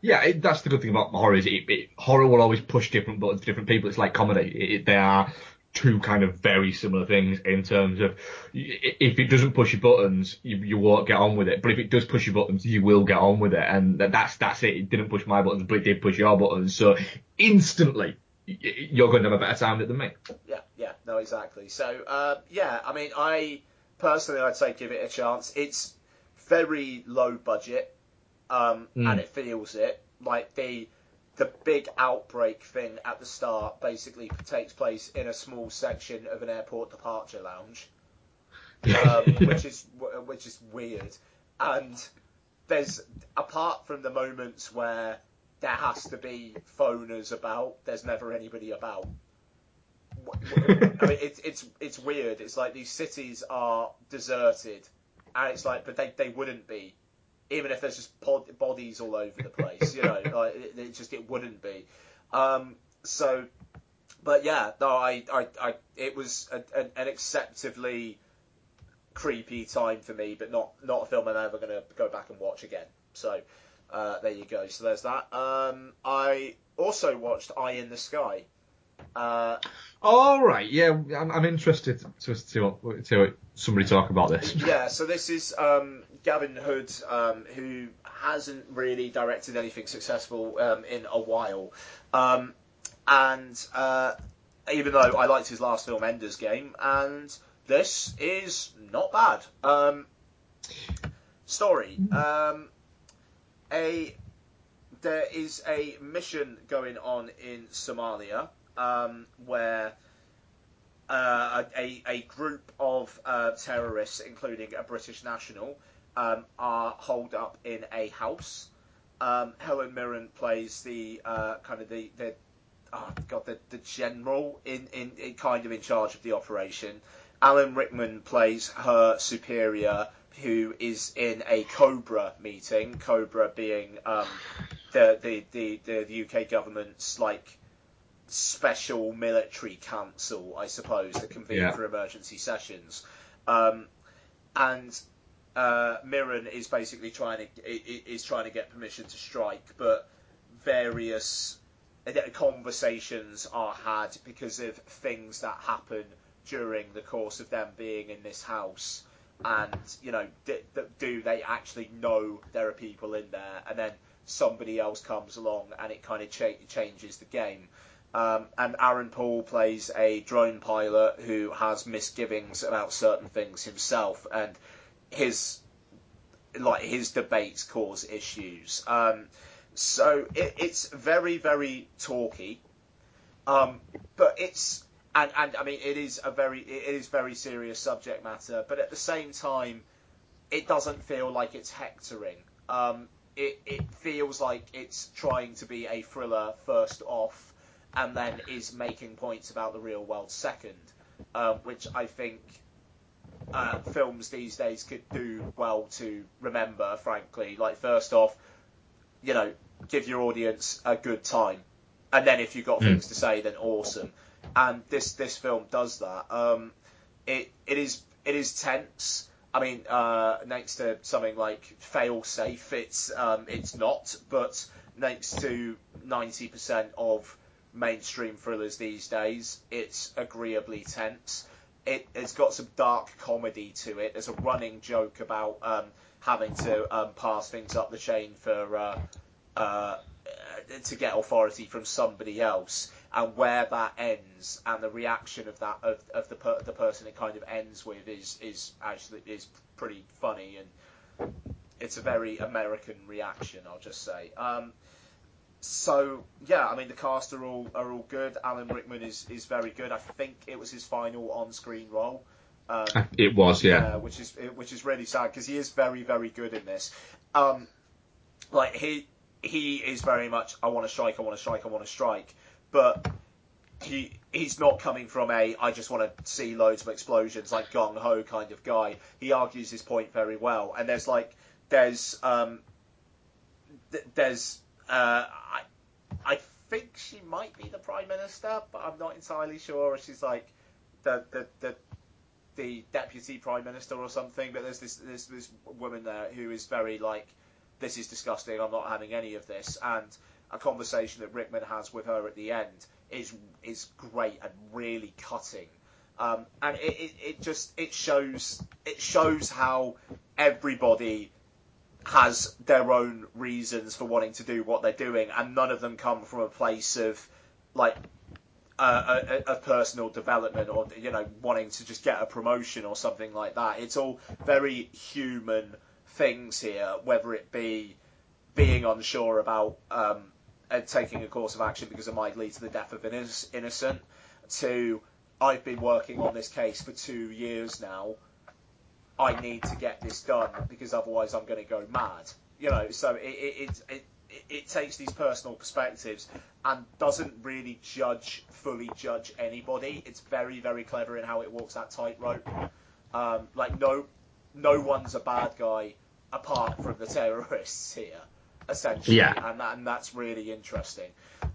Yeah, it, that's the good thing about horror is it, it, horror will always push different buttons for different people. It's like comedy. It, they are two kind of very similar things in terms of if it doesn't push your buttons, you, you won't get on with it. But if it does push your buttons, you will get on with it. And that's that's it. It didn't push my buttons, but it did push your buttons. So instantly, you're going to have a better time than me. Yeah, yeah, no, exactly. So uh, yeah, I mean, I personally, I'd say give it a chance. It's very low budget um, mm. and it feels it. Like the the big outbreak thing at the start basically takes place in a small section of an airport departure lounge, um, which is which is weird. And there's apart from the moments where there has to be phoners about, there's never anybody about. I mean, it's it's it's weird. It's like these cities are deserted, and it's like, but they, they wouldn't be even if there's just pod, bodies all over the place, you know, like, it, it, just it wouldn't be. Um, so, but yeah, no, I, I, I it was a, a, an acceptably creepy time for me, but not not a film I'm ever going to go back and watch again. So, uh, there you go. So there's that. Um, I also watched Eye in the Sky. Uh, All right, yeah, I'm, I'm interested to see what to, to somebody talk about this. Yeah, so this is um, Gavin Hood, um, who hasn't really directed anything successful um, in a while, um, and uh, even though I liked his last film, Ender's Game, and this is not bad. Um, story: um, a there is a mission going on in Somalia um, where uh, a, a group of uh, terrorists, including a British national, um, are holed up in a house. Um, Helen Mirren plays the uh, kind of the, the oh god the, the general in, in, in kind of in charge of the operation. Alan Rickman plays her superior, who is in a Cobra meeting. Cobra being um, the, the, the, the UK government's like special military council, I suppose, that convene yeah. for emergency sessions. Um, and uh, Mirren is basically trying to is trying to get permission to strike, but various uh, conversations are had because of things that happen during the course of them being in this house. And you know, do, do they actually know there are people in there? And then somebody else comes along, and it kind of cha- changes the game. Um, and Aaron Paul plays a drone pilot who has misgivings about certain things himself, and his like his debates cause issues. Um, so it, it's very very talky, um, but it's and and I mean it is a very it is very serious subject matter, but at the same time, it doesn't feel like it's hectoring. Um, it it feels like it's trying to be a thriller first off, and then is making points about the real world second, um, which I think uh, films these days could do well to remember, frankly. Like, first off, you know, give your audience a good time. And then if you've got mm. things to say, then awesome. And this, this film does that. Um, it, it is, it is tense. I mean, uh, next to something like Fail Safe, it's, um, it's not, but next to 90% of mainstream thrillers these days, it's agreeably tense it, has got some dark comedy to it. There's a running joke about um, having to um, pass things up the chain for uh, uh, to get authority from somebody else, and where that ends, and the reaction of that of, of the per, the person it kind of ends with is is actually is pretty funny, and it's a very American reaction, I'll just say. Um, so yeah, I mean the cast are all are all good. Alan Rickman is, is very good. I think it was his final on screen role. Um, it was, yeah. Uh, which is which is really sad because he is very very good in this. Um, like he he is very much I want to strike, I want to strike, I want to strike, but he he's not coming from a I just want to see loads of explosions like gung ho kind of guy. He argues his point very well, and there's like there's um th- there's uh, I, I think she might be the prime minister, but I'm not entirely sure. She's like the the the, the deputy prime minister or something. But there's this there's this woman there who is very like, this is disgusting. I'm not having any of this. And a conversation that Rickman has with her at the end is is great and really cutting. Um, and it, it, it just it shows it shows how everybody has their own reasons for wanting to do what they're doing, and none of them come from a place of like uh, a, a, personal development or you know wanting to just get a promotion or something like that. It's all very human things here, whether it be being unsure about um, taking a course of action because it might lead to the death of an innocent, to I've been working on this case for two years now I need to get this done because otherwise I'm going to go mad. You know, so it it, it it, takes these personal perspectives and doesn't really judge fully judge anybody. It's very very clever in how it walks that tightrope. Um, like no no one's a bad guy apart from the terrorists here, essentially, yeah. and that, and that's really interesting.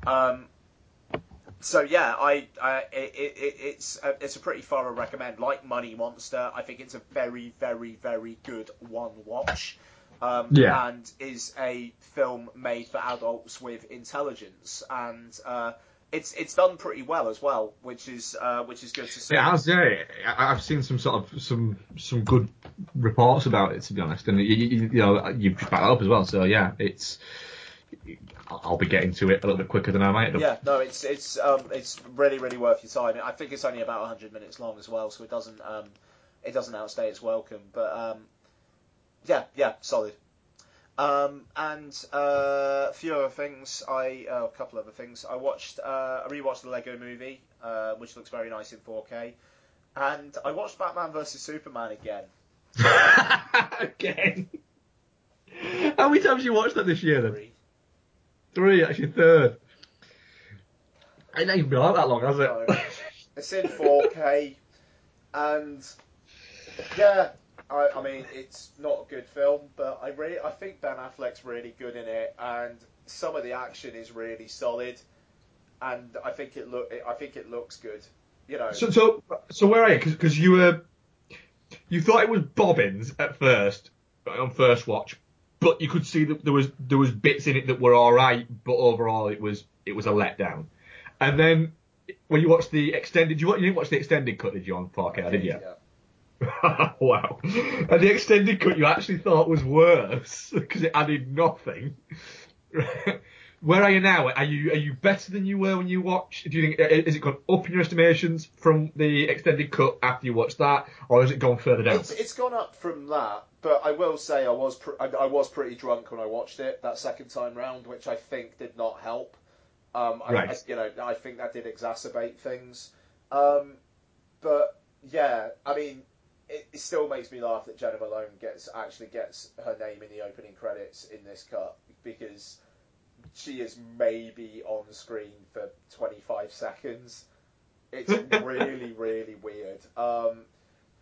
Um, so yeah, I, I it, it, it's a, it's a pretty thorough recommend. Like Money Monster, I think it's a very very very good one watch. Um, yeah. and is a film made for adults with intelligence, and uh, it's it's done pretty well as well, which is uh, which is good to see. It has, yeah. I've seen some sort of some some good reports about it, to be honest, and you, you, you know you back that up as well. So yeah, it's I'll be getting to it a little bit quicker than I might have. Yeah, no, it's it's um, it's really really worth your time. I think it's only about 100 minutes long as well, so it doesn't um, it doesn't outstay its welcome. But um, yeah, yeah, solid. Um, and uh, a few other things. I uh, a couple other things. I watched. Uh, I rewatched the Lego Movie, uh, which looks very nice in 4K, and I watched Batman vs Superman again. again. How many times you watched that this year then? Three. Three, actually third. It ain't even been like that long, has it? it's in 4K, and yeah, I, I, mean it's not a good film, but I really I think Ben Affleck's really good in it, and some of the action is really solid, and I think it look I think it looks good. You know. So so so where are you? Because you were you thought it was Bobbins at first on first watch, but you could see that there was there was bits in it that were all right, but overall it was it was a letdown. And then when you watched the extended, you, you didn't watch the extended cut, did you on 4K? Did you? Yeah. wow. And the extended cut you actually thought was worse because it added nothing. Where are you now? Are you are you better than you were when you watched? Do you think is it gone up in your estimations from the extended cut after you watched that, or has it gone further down? It's, it's gone up from that, but I will say I was pr- I, I was pretty drunk when I watched it that second time round, which I think did not help. Um, I, Right. I, you know, I think that did exacerbate things. Um, but yeah, I mean, it, it still makes me laugh that Jena Malone gets actually gets her name in the opening credits in this cut because she is maybe on screen for 25 seconds. It's really, really weird. Um,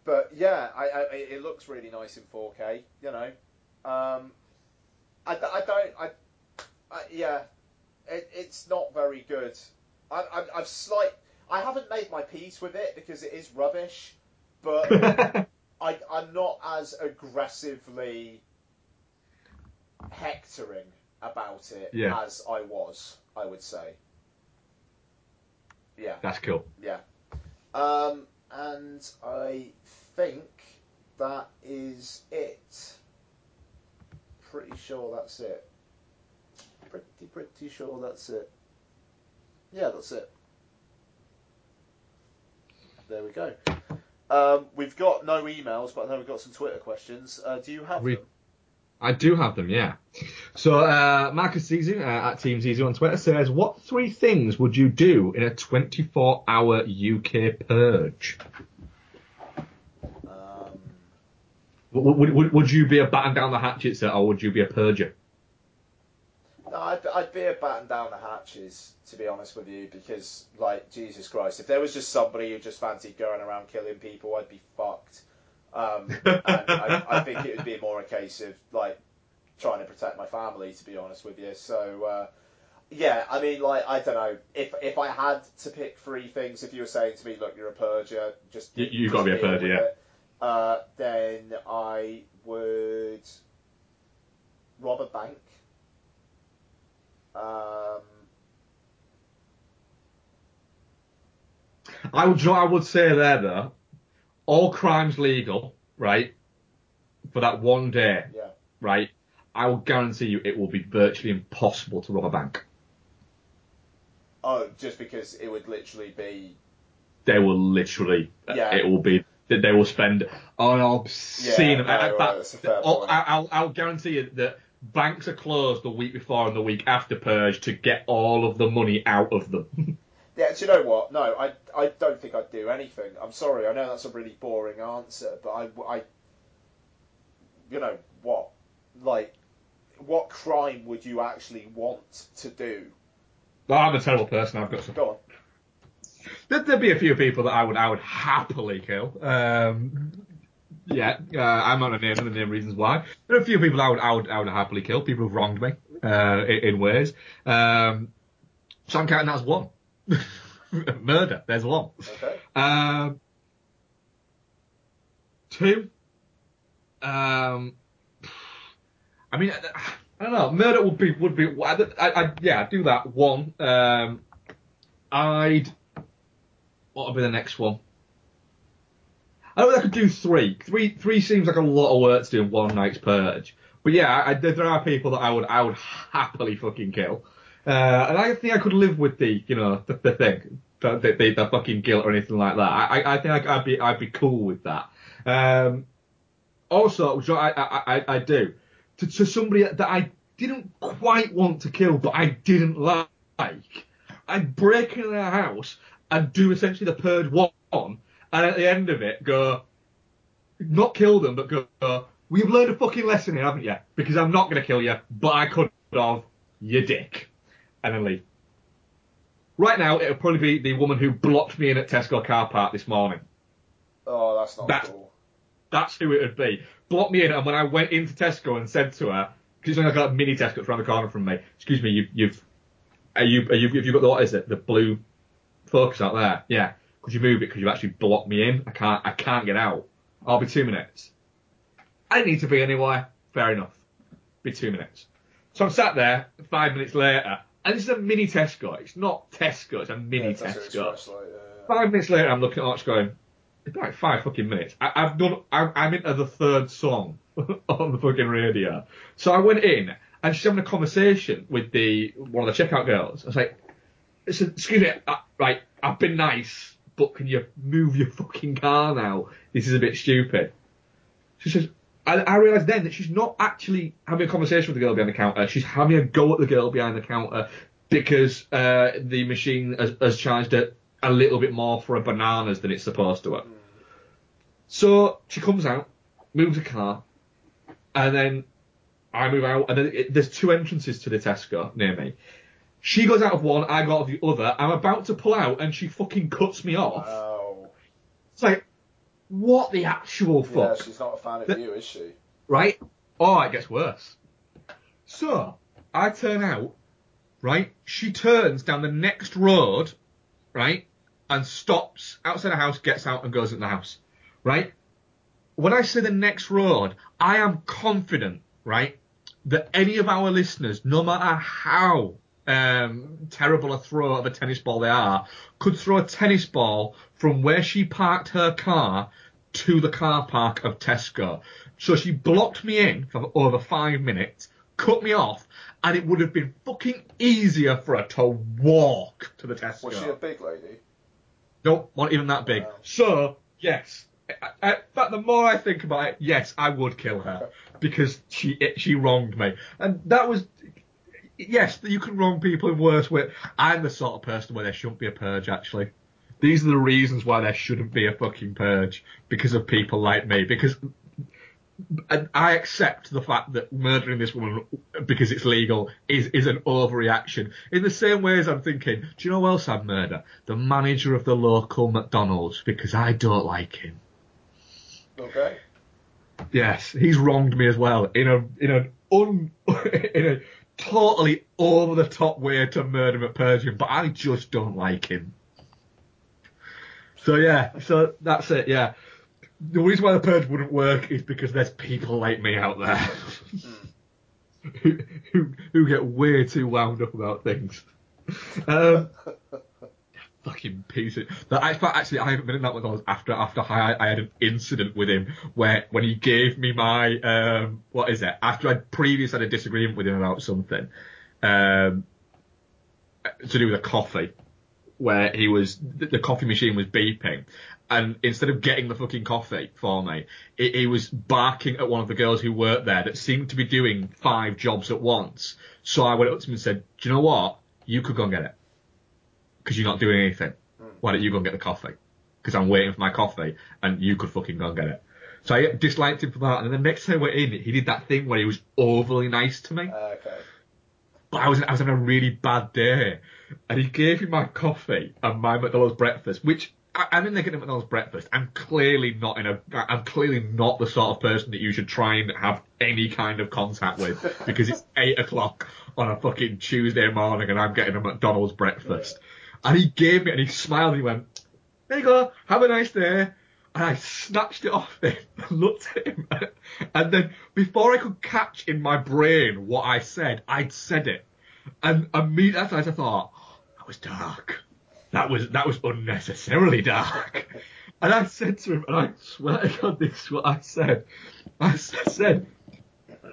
but yeah, I, I, it looks really nice in 4K. You know, um, I, I don't. I, I yeah, it, it's not very good. I, I, I've slight. I haven't made my peace with it because it is rubbish, but I, I'm not as aggressively hectoring about it Yeah. as I was. I would say. Yeah. That's cool. Yeah. Um, and I think that is it. Pretty sure that's it. Pretty, pretty sure that's it. Yeah, that's it. There we go. Um, we've got no emails, but I know we've got some Twitter questions. Uh, do you have We- them? I do have them, yeah. So uh, Marcus Zizu uh, at Team Zizu on Twitter says, "What three things would you do in a 24-hour UK purge? Um, Would, would, would, would you be a batten down the hatchets, or would you be a purger? No, I'd, I'd be a batten down the hatches, to be honest with you, because, like, Jesus Christ, if there was just somebody who just fancied going around killing people, I'd be fucked. Um, and I, I think it would be more a case of, like, trying to protect my family, to be honest with you. So, uh, yeah, I mean, like, I don't know. If if I had to pick three things, if you were saying to me, look, you're a purger, just. You- you've gotta be a purger, yeah. it, Uh, then I would rob a bank. Um, I would, I would say there though, all crimes legal, right? For that one day, yeah. right? I will guarantee you it will be virtually impossible to rob a bank. Oh, just because it would literally be. They will literally, Yeah. it will be that they will spend oh, on obscene. Yeah, no, I- I- well, that's a fair oh, I'll. I'll, I'll guarantee you that banks are closed the week before and the week after purge to get all of the money out of them. Yeah, do you know what? No, I, I don't think I'd do anything. I'm sorry, I know that's a really boring answer, but I, I you know, what? Like, what crime would you actually want to do? Oh, I'm a terrible person. I've got some. Go on. There- There'd be a few people that I would I would happily kill. Um, yeah, uh, I'm not gonna name them and name reasons why. There are a few people I would I would I would happily kill. People who've wronged me uh, in, in ways. Um, so I'm counting that as one. Murder. There's one. Okay. Um, two. Um, I mean, I, don't know. Murder would be would be. I, I, yeah, I'd do that one. Um, I'd. What would be the next one? I don't think I could do three. Three three seems like a lot of work to do in one night's purge. But yeah, I, I, there are people that I would I would happily fucking kill. Uh, and I think I could live with the, you know, the, the thing, the, the, the, fucking guilt or anything like that. I, I- think I'd be, I'd be cool with that. Um, also, I, I, I, do, to, to somebody that I didn't quite want to kill, but I didn't like, I'd break into their house and do essentially the purge one, and at the end of it, go, not kill them, but go, go we've learned a fucking lesson here, haven't you? Because I'm not going to kill you, but I could have, you dick. And then leave. Right now, it'll probably be the woman who blocked me in at Tesco car park this morning. Oh, that's not That- cool. That's who it would be. Blocked me in, and when I went into Tesco and said to her, because it's only got a mini Tesco around the corner from me, excuse me, you, you've, are you, are you, have you got the, what is it, the blue focus out there? Yeah. Could you move it because you've actually blocked me in? I can't, I can't get out. I'll be two minutes. I need to be anywhere. Fair enough. be two minutes. So I'm sat there five minutes later, and this is a mini Tesco. It's not Tesco, it's a mini Yeah, Tesco. Like, yeah. Five minutes later, I'm looking at Arch going, it's like five fucking minutes. I, I've done, I'm, I'm into the third song on the fucking radio. So I went in, and she's having a conversation with the, one of the checkout girls. I was like, excuse me, uh, right, I've been nice, but can you move your fucking car now? This is a bit stupid. She says, I, I realised then that she's not actually having a conversation with the girl behind the counter. She's having a go at the girl behind the counter because uh, the machine has, has charged her a little bit more for her bananas than it's supposed to have. So she comes out, moves a car, and then I move out, and then it, there's two entrances to the Tesco near me. She goes out of one, I go out of the other. I'm about to pull out, and she fucking cuts me off. Wow. It's like, what the actual fuck? Yeah, she's not a fan of The- you, is she? right? Oh, it gets worse. So, I turn out, right? She turns down the next road, right? And stops outside the house, gets out and goes in the house, right? When I say the next road, I am confident, right? That any of our listeners, no matter how um, terrible a throw of a tennis ball they are, could throw a tennis ball from where she parked her car to the car park of Tesco. So she blocked me in for over five minutes, cut me off, and it would have been fucking easier for her to walk to the Tesco. Was she a big lady? Nope, not even that big. Wow. So, yes. I- I- In fact, the more I think about it, yes, I would kill her because she she wronged me, and that was. Yes, you can wrong people in worse ways. I'm the sort of person where there shouldn't be a purge. Actually, these are the reasons why there shouldn't be a fucking purge because of people like me. Because and I accept the fact that murdering this woman because it's legal is, is an overreaction. In the same way as I'm thinking, do you know who else I'd murder? The manager of the local McDonald's because I don't like him. Okay. Yes, he's wronged me as well in a in an un in a totally over the top way to murder McPurgeon, but I just don't like him. So yeah, so that's it. Yeah, the reason why the purge wouldn't work is because there's people like me out there who, who who get way too wound up about things. Um, fucking piece of that. I actually I haven't been in that McDonald's after after I, I had an incident with him where when he gave me my um what is it after I'd previously had a disagreement with him about something um to do with a coffee where he was the, coffee machine was beeping and instead of getting the fucking coffee for me, he, he was barking at one of the girls who worked there that seemed to be doing five jobs at once. So I went up to him and said, "Do you know what? You could go and get it." Because you're not doing anything. Why don't you go and get the coffee? Because I'm waiting for my coffee, and you could fucking go and get it. So I disliked him for that. And then the next time we're in, he did that thing where he was overly nice to me. Uh, okay. But I was I was having a really bad day, and he gave me my coffee and my McDonald's breakfast, which. I- I'm in there getting a McDonald's breakfast. I'm clearly not in a. I'm clearly not the sort of person that you should try and have any kind of contact with because it's eight o'clock on a fucking Tuesday morning and I'm getting a McDonald's breakfast. And he gave me, and he smiled and he went, there you go, have a nice day. And I snatched it off him and looked at him. And then before I could catch in my brain what I said, I'd said it. And immediately after I thought, that was dark. That was, that was unnecessarily dark. And I said to him, and I swear to God, this is what I said. I said,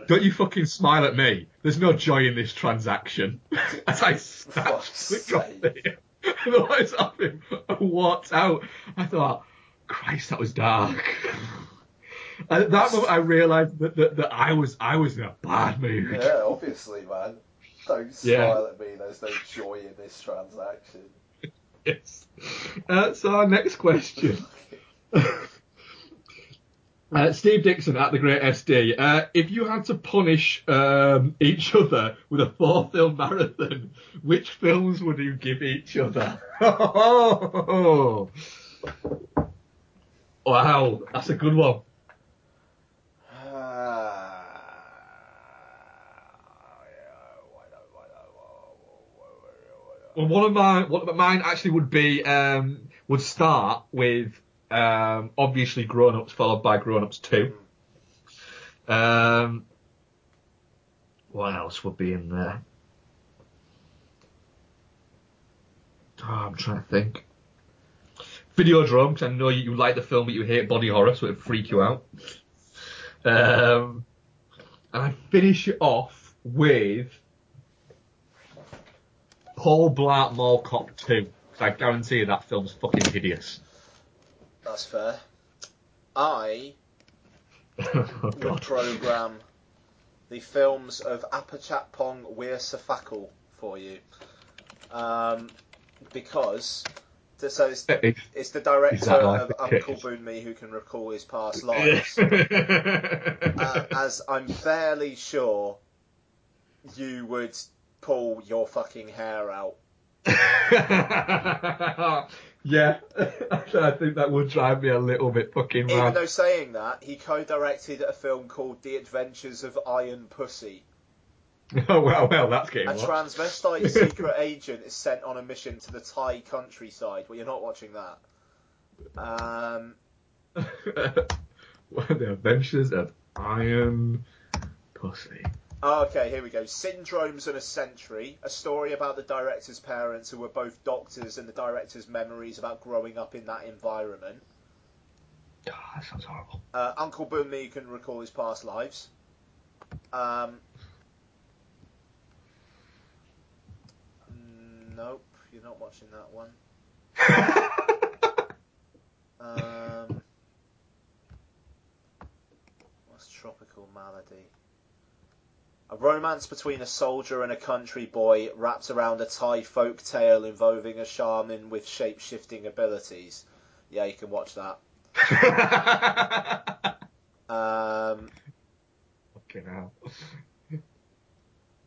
don't you fucking smile at me. There's no joy in this transaction. As I snatched coffee and the lights off him and walked out. I thought, Christ, that was dark. And at that moment, I realised that, that, that I was I was in a bad mood. Yeah, obviously, man. Don't Yeah. smile at me. There's no joy in this transaction. Yes. Uh, so our next question. Uh, Steve Dixon at the Great SD. Uh, if you had to punish um, each other with a four film marathon, which films would you give each other? wow, that's a good one. Well, one of mine, one of mine actually would be um, would start with um, obviously Grown Ups, followed by Grown Ups Two. Um, what else would be in there? Oh, I'm trying to think. Videodrome, because I know you like the film, but you hate body horror, so it'd freak you out. Um, and I finish it off with Paul Blart Mall Cop 2. 'cause I guarantee you that film's fucking hideous. That's fair. I oh, would program the films of Apichatpong Weerasethakul for you. Um, because, so it's, It's- it's the director of Uncle? Boonmee who can recall his past lives. uh, as I'm fairly sure you would pull your fucking hair out. Yeah, I think that would drive me a little bit fucking Even mad. though saying that, he co-directed a film called The Adventures of Iron Pussy. oh well, well, that's getting A watched. transvestite secret agent is sent on a mission to the Thai countryside. Well, you're not watching that. Um, the adventures of Iron Pussy? Okay, here we go. Syndromes and a Century, a story about the director's parents who were both doctors and the director's memories about growing up in that environment. Oh, that sounds horrible. Uh, Uncle Boonmee can recall his past lives. Um, nope, you're not watching that one. Um, what's Tropical Malady? A romance between a soldier and a country boy wrapped around a Thai folk tale involving a shaman with shape shifting abilities. Yeah, you can watch that. Um, Fucking hell.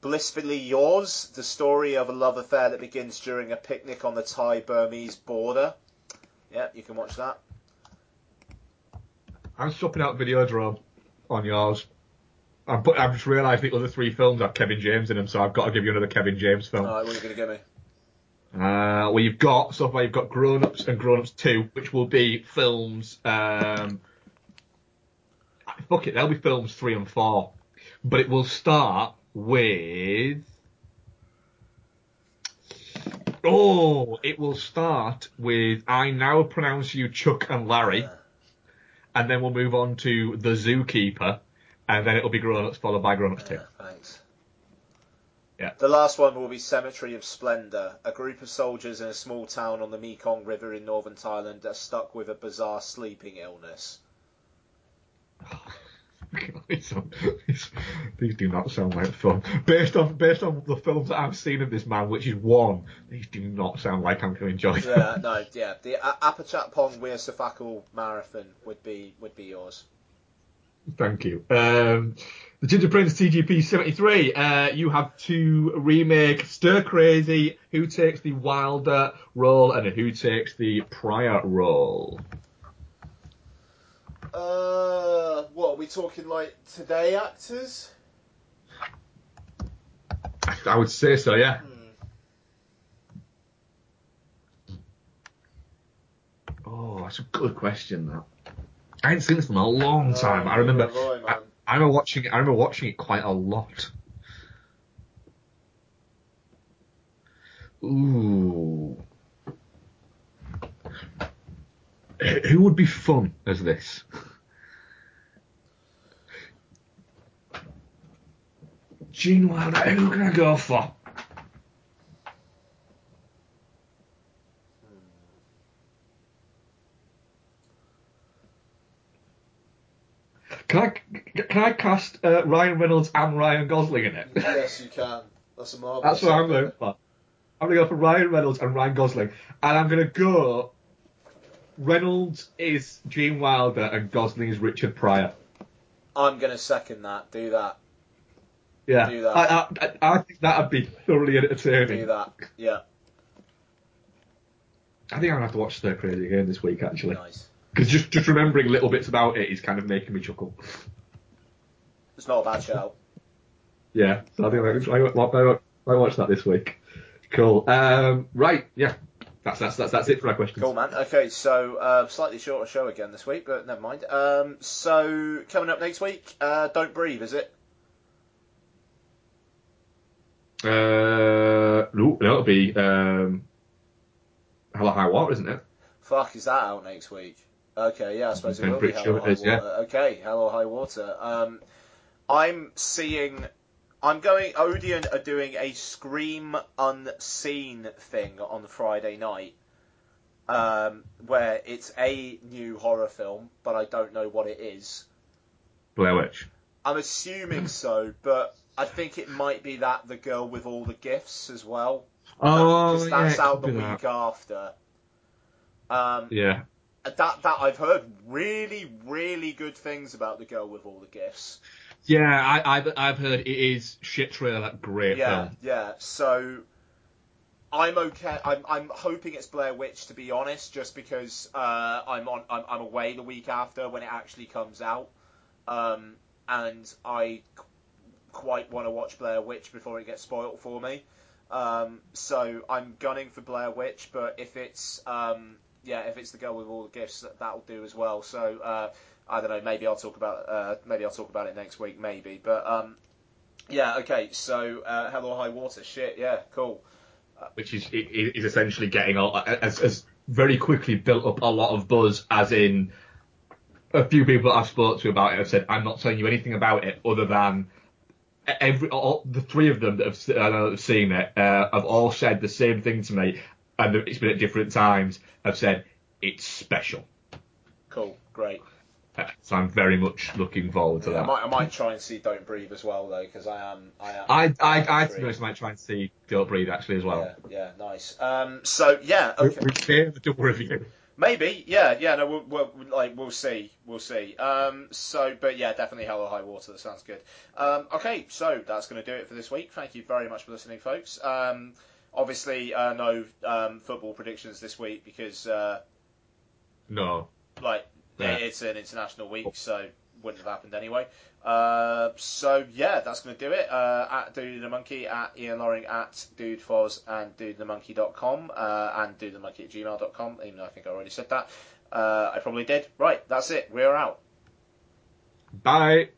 Blissfully Yours, the story of a love affair that begins during a picnic on the Thai Burmese border. Yeah, you can watch that. I'm swapping out Videodrome on yours. I'm, put, I've just realised the other three films have Kevin James in them, so I've got to give you another Kevin James film. Alright, what are you going to give me? Uh, well, you've got so far you've got Grown Ups and Grown Ups Two, which will be films. Um, fuck it, they'll be films three and four, but it will start with. Oh, it will start with I now pronounce you Chuck and Larry, and then we'll move on to the Zookeeper, and then it'll be Grown Ups followed by Grown Ups Two. Thanks. Yeah. The last one will be Cemetery of Splendor. A group of soldiers in a small town on the Mekong River in northern Thailand are stuck with a bizarre sleeping illness. These do not sound like fun. Based on based on the films that I've seen of this man, which is one, these do not sound like I'm going to enjoy them. Yeah, no, yeah. The A- Apichatpong Weerasethakul Marathon would be would be yours. Thank you. Um, the Ginger Prince TGP 73. Uh, you have to remake Stir Crazy. Who takes the Wilder role and who takes the Pryor role? Uh, what are we talking like today actors? I would say so. Yeah. Oh, that's a good question. That I hadn't seen this in a long oh, time. I remember. I, I. I remember watching it. I remember watching it quite a lot. Ooh. Who would be fun as this? Gene Wilder. Who can I go for? Can I can I cast uh, Ryan Reynolds and Ryan Gosling in it? yes, you can. That's a marvelous. That's what I'm going for. I'm going to go for Ryan Reynolds and Ryan Gosling. And I'm going to go. Reynolds is Gene Wilder and Gosling is Richard Pryor. I'm gonna second that. Do that. Yeah. Do that. I, I, I think that'd be thoroughly entertaining. Do that. Yeah. I think I'm going to have to watch Stir Crazy again this week, actually. Nice. Because just, just remembering little bits about it is kind of making me chuckle. It's not a bad show. Yeah, so I think I might, might, might that this week. Cool. Um, right, yeah. That's, that's, that's, that's it for our questions. Cool, man. Okay, so uh, slightly shorter show again this week, but never mind. Um, so coming up next week, uh, Don't Breathe, is it? Uh, no, it'll be um, Hell or High Water, isn't it? Fuck, is that out next week? Okay, yeah, I suppose it will be pretty Hell sure or High is, yeah. Okay, Hell or High Water. Um, I'm seeing. I'm going. Odeon are doing a Scream Unseen thing on Friday night, um, where it's a new horror film, but I don't know what it is. Blair Witch. I'm assuming so, but I think it might be that the girl with all the gifts as well. Oh, because yeah, that's out the be that. week after. Um, Yeah. That that I've heard really really good things about the girl with all the gifts. Yeah, I, I've, I've heard it is shit trailer, like, great Yeah, film. yeah. So I'm okay. I'm I'm hoping it's Blair Witch to be honest, just because uh, I'm on I'm, I'm away the week after when it actually comes out, um, and I qu- quite want to watch Blair Witch before it gets spoilt for me. Um, so I'm gunning for Blair Witch, but if it's um, yeah, if it's the girl with all the gifts, that, that'll do as well. So uh, I don't know. Maybe I'll talk about uh, maybe I'll talk about it next week. Maybe, but um, yeah. Okay. So uh, Hell or High Water. Shit. Yeah. Cool. which is is essentially getting a, as, as very quickly built up a lot of buzz, as in a few people I've spoke to about it have said, I'm not telling you anything about it other than every all, the three of them that have, that have seen it uh, have all said the same thing to me, and it's been at different times. Have said it's special, Cool. Great. So I'm very much looking forward to Yeah, I that. might I might try and see Don't Breathe as well though, because I am I am. I I, I to be honest might try and see Don't Breathe actually as well. Yeah. Yeah. Nice. Um. So yeah. Okay. We share the double review. Maybe, yeah, yeah, no, we'll, we'll like we'll see, we'll see. Um, so, but yeah, definitely Hell or High Water. That sounds good. Um, okay, so that's going to do it for this week. Thank you very much for listening, folks. Um, obviously, uh, no um, football predictions this week because, uh, No. like, Yeah. it's an international week, so wouldn't have happened anyway. Uh, so yeah, that's going to do it. Uh, at Dude the Monkey, at Ian Loring, at Dude Foz, and DudeTheMonkey.com, uh, and DudeTheMonkey at gmail.com, even though I think I already said that. Uh, I probably did. Right, that's it. We're out. Bye.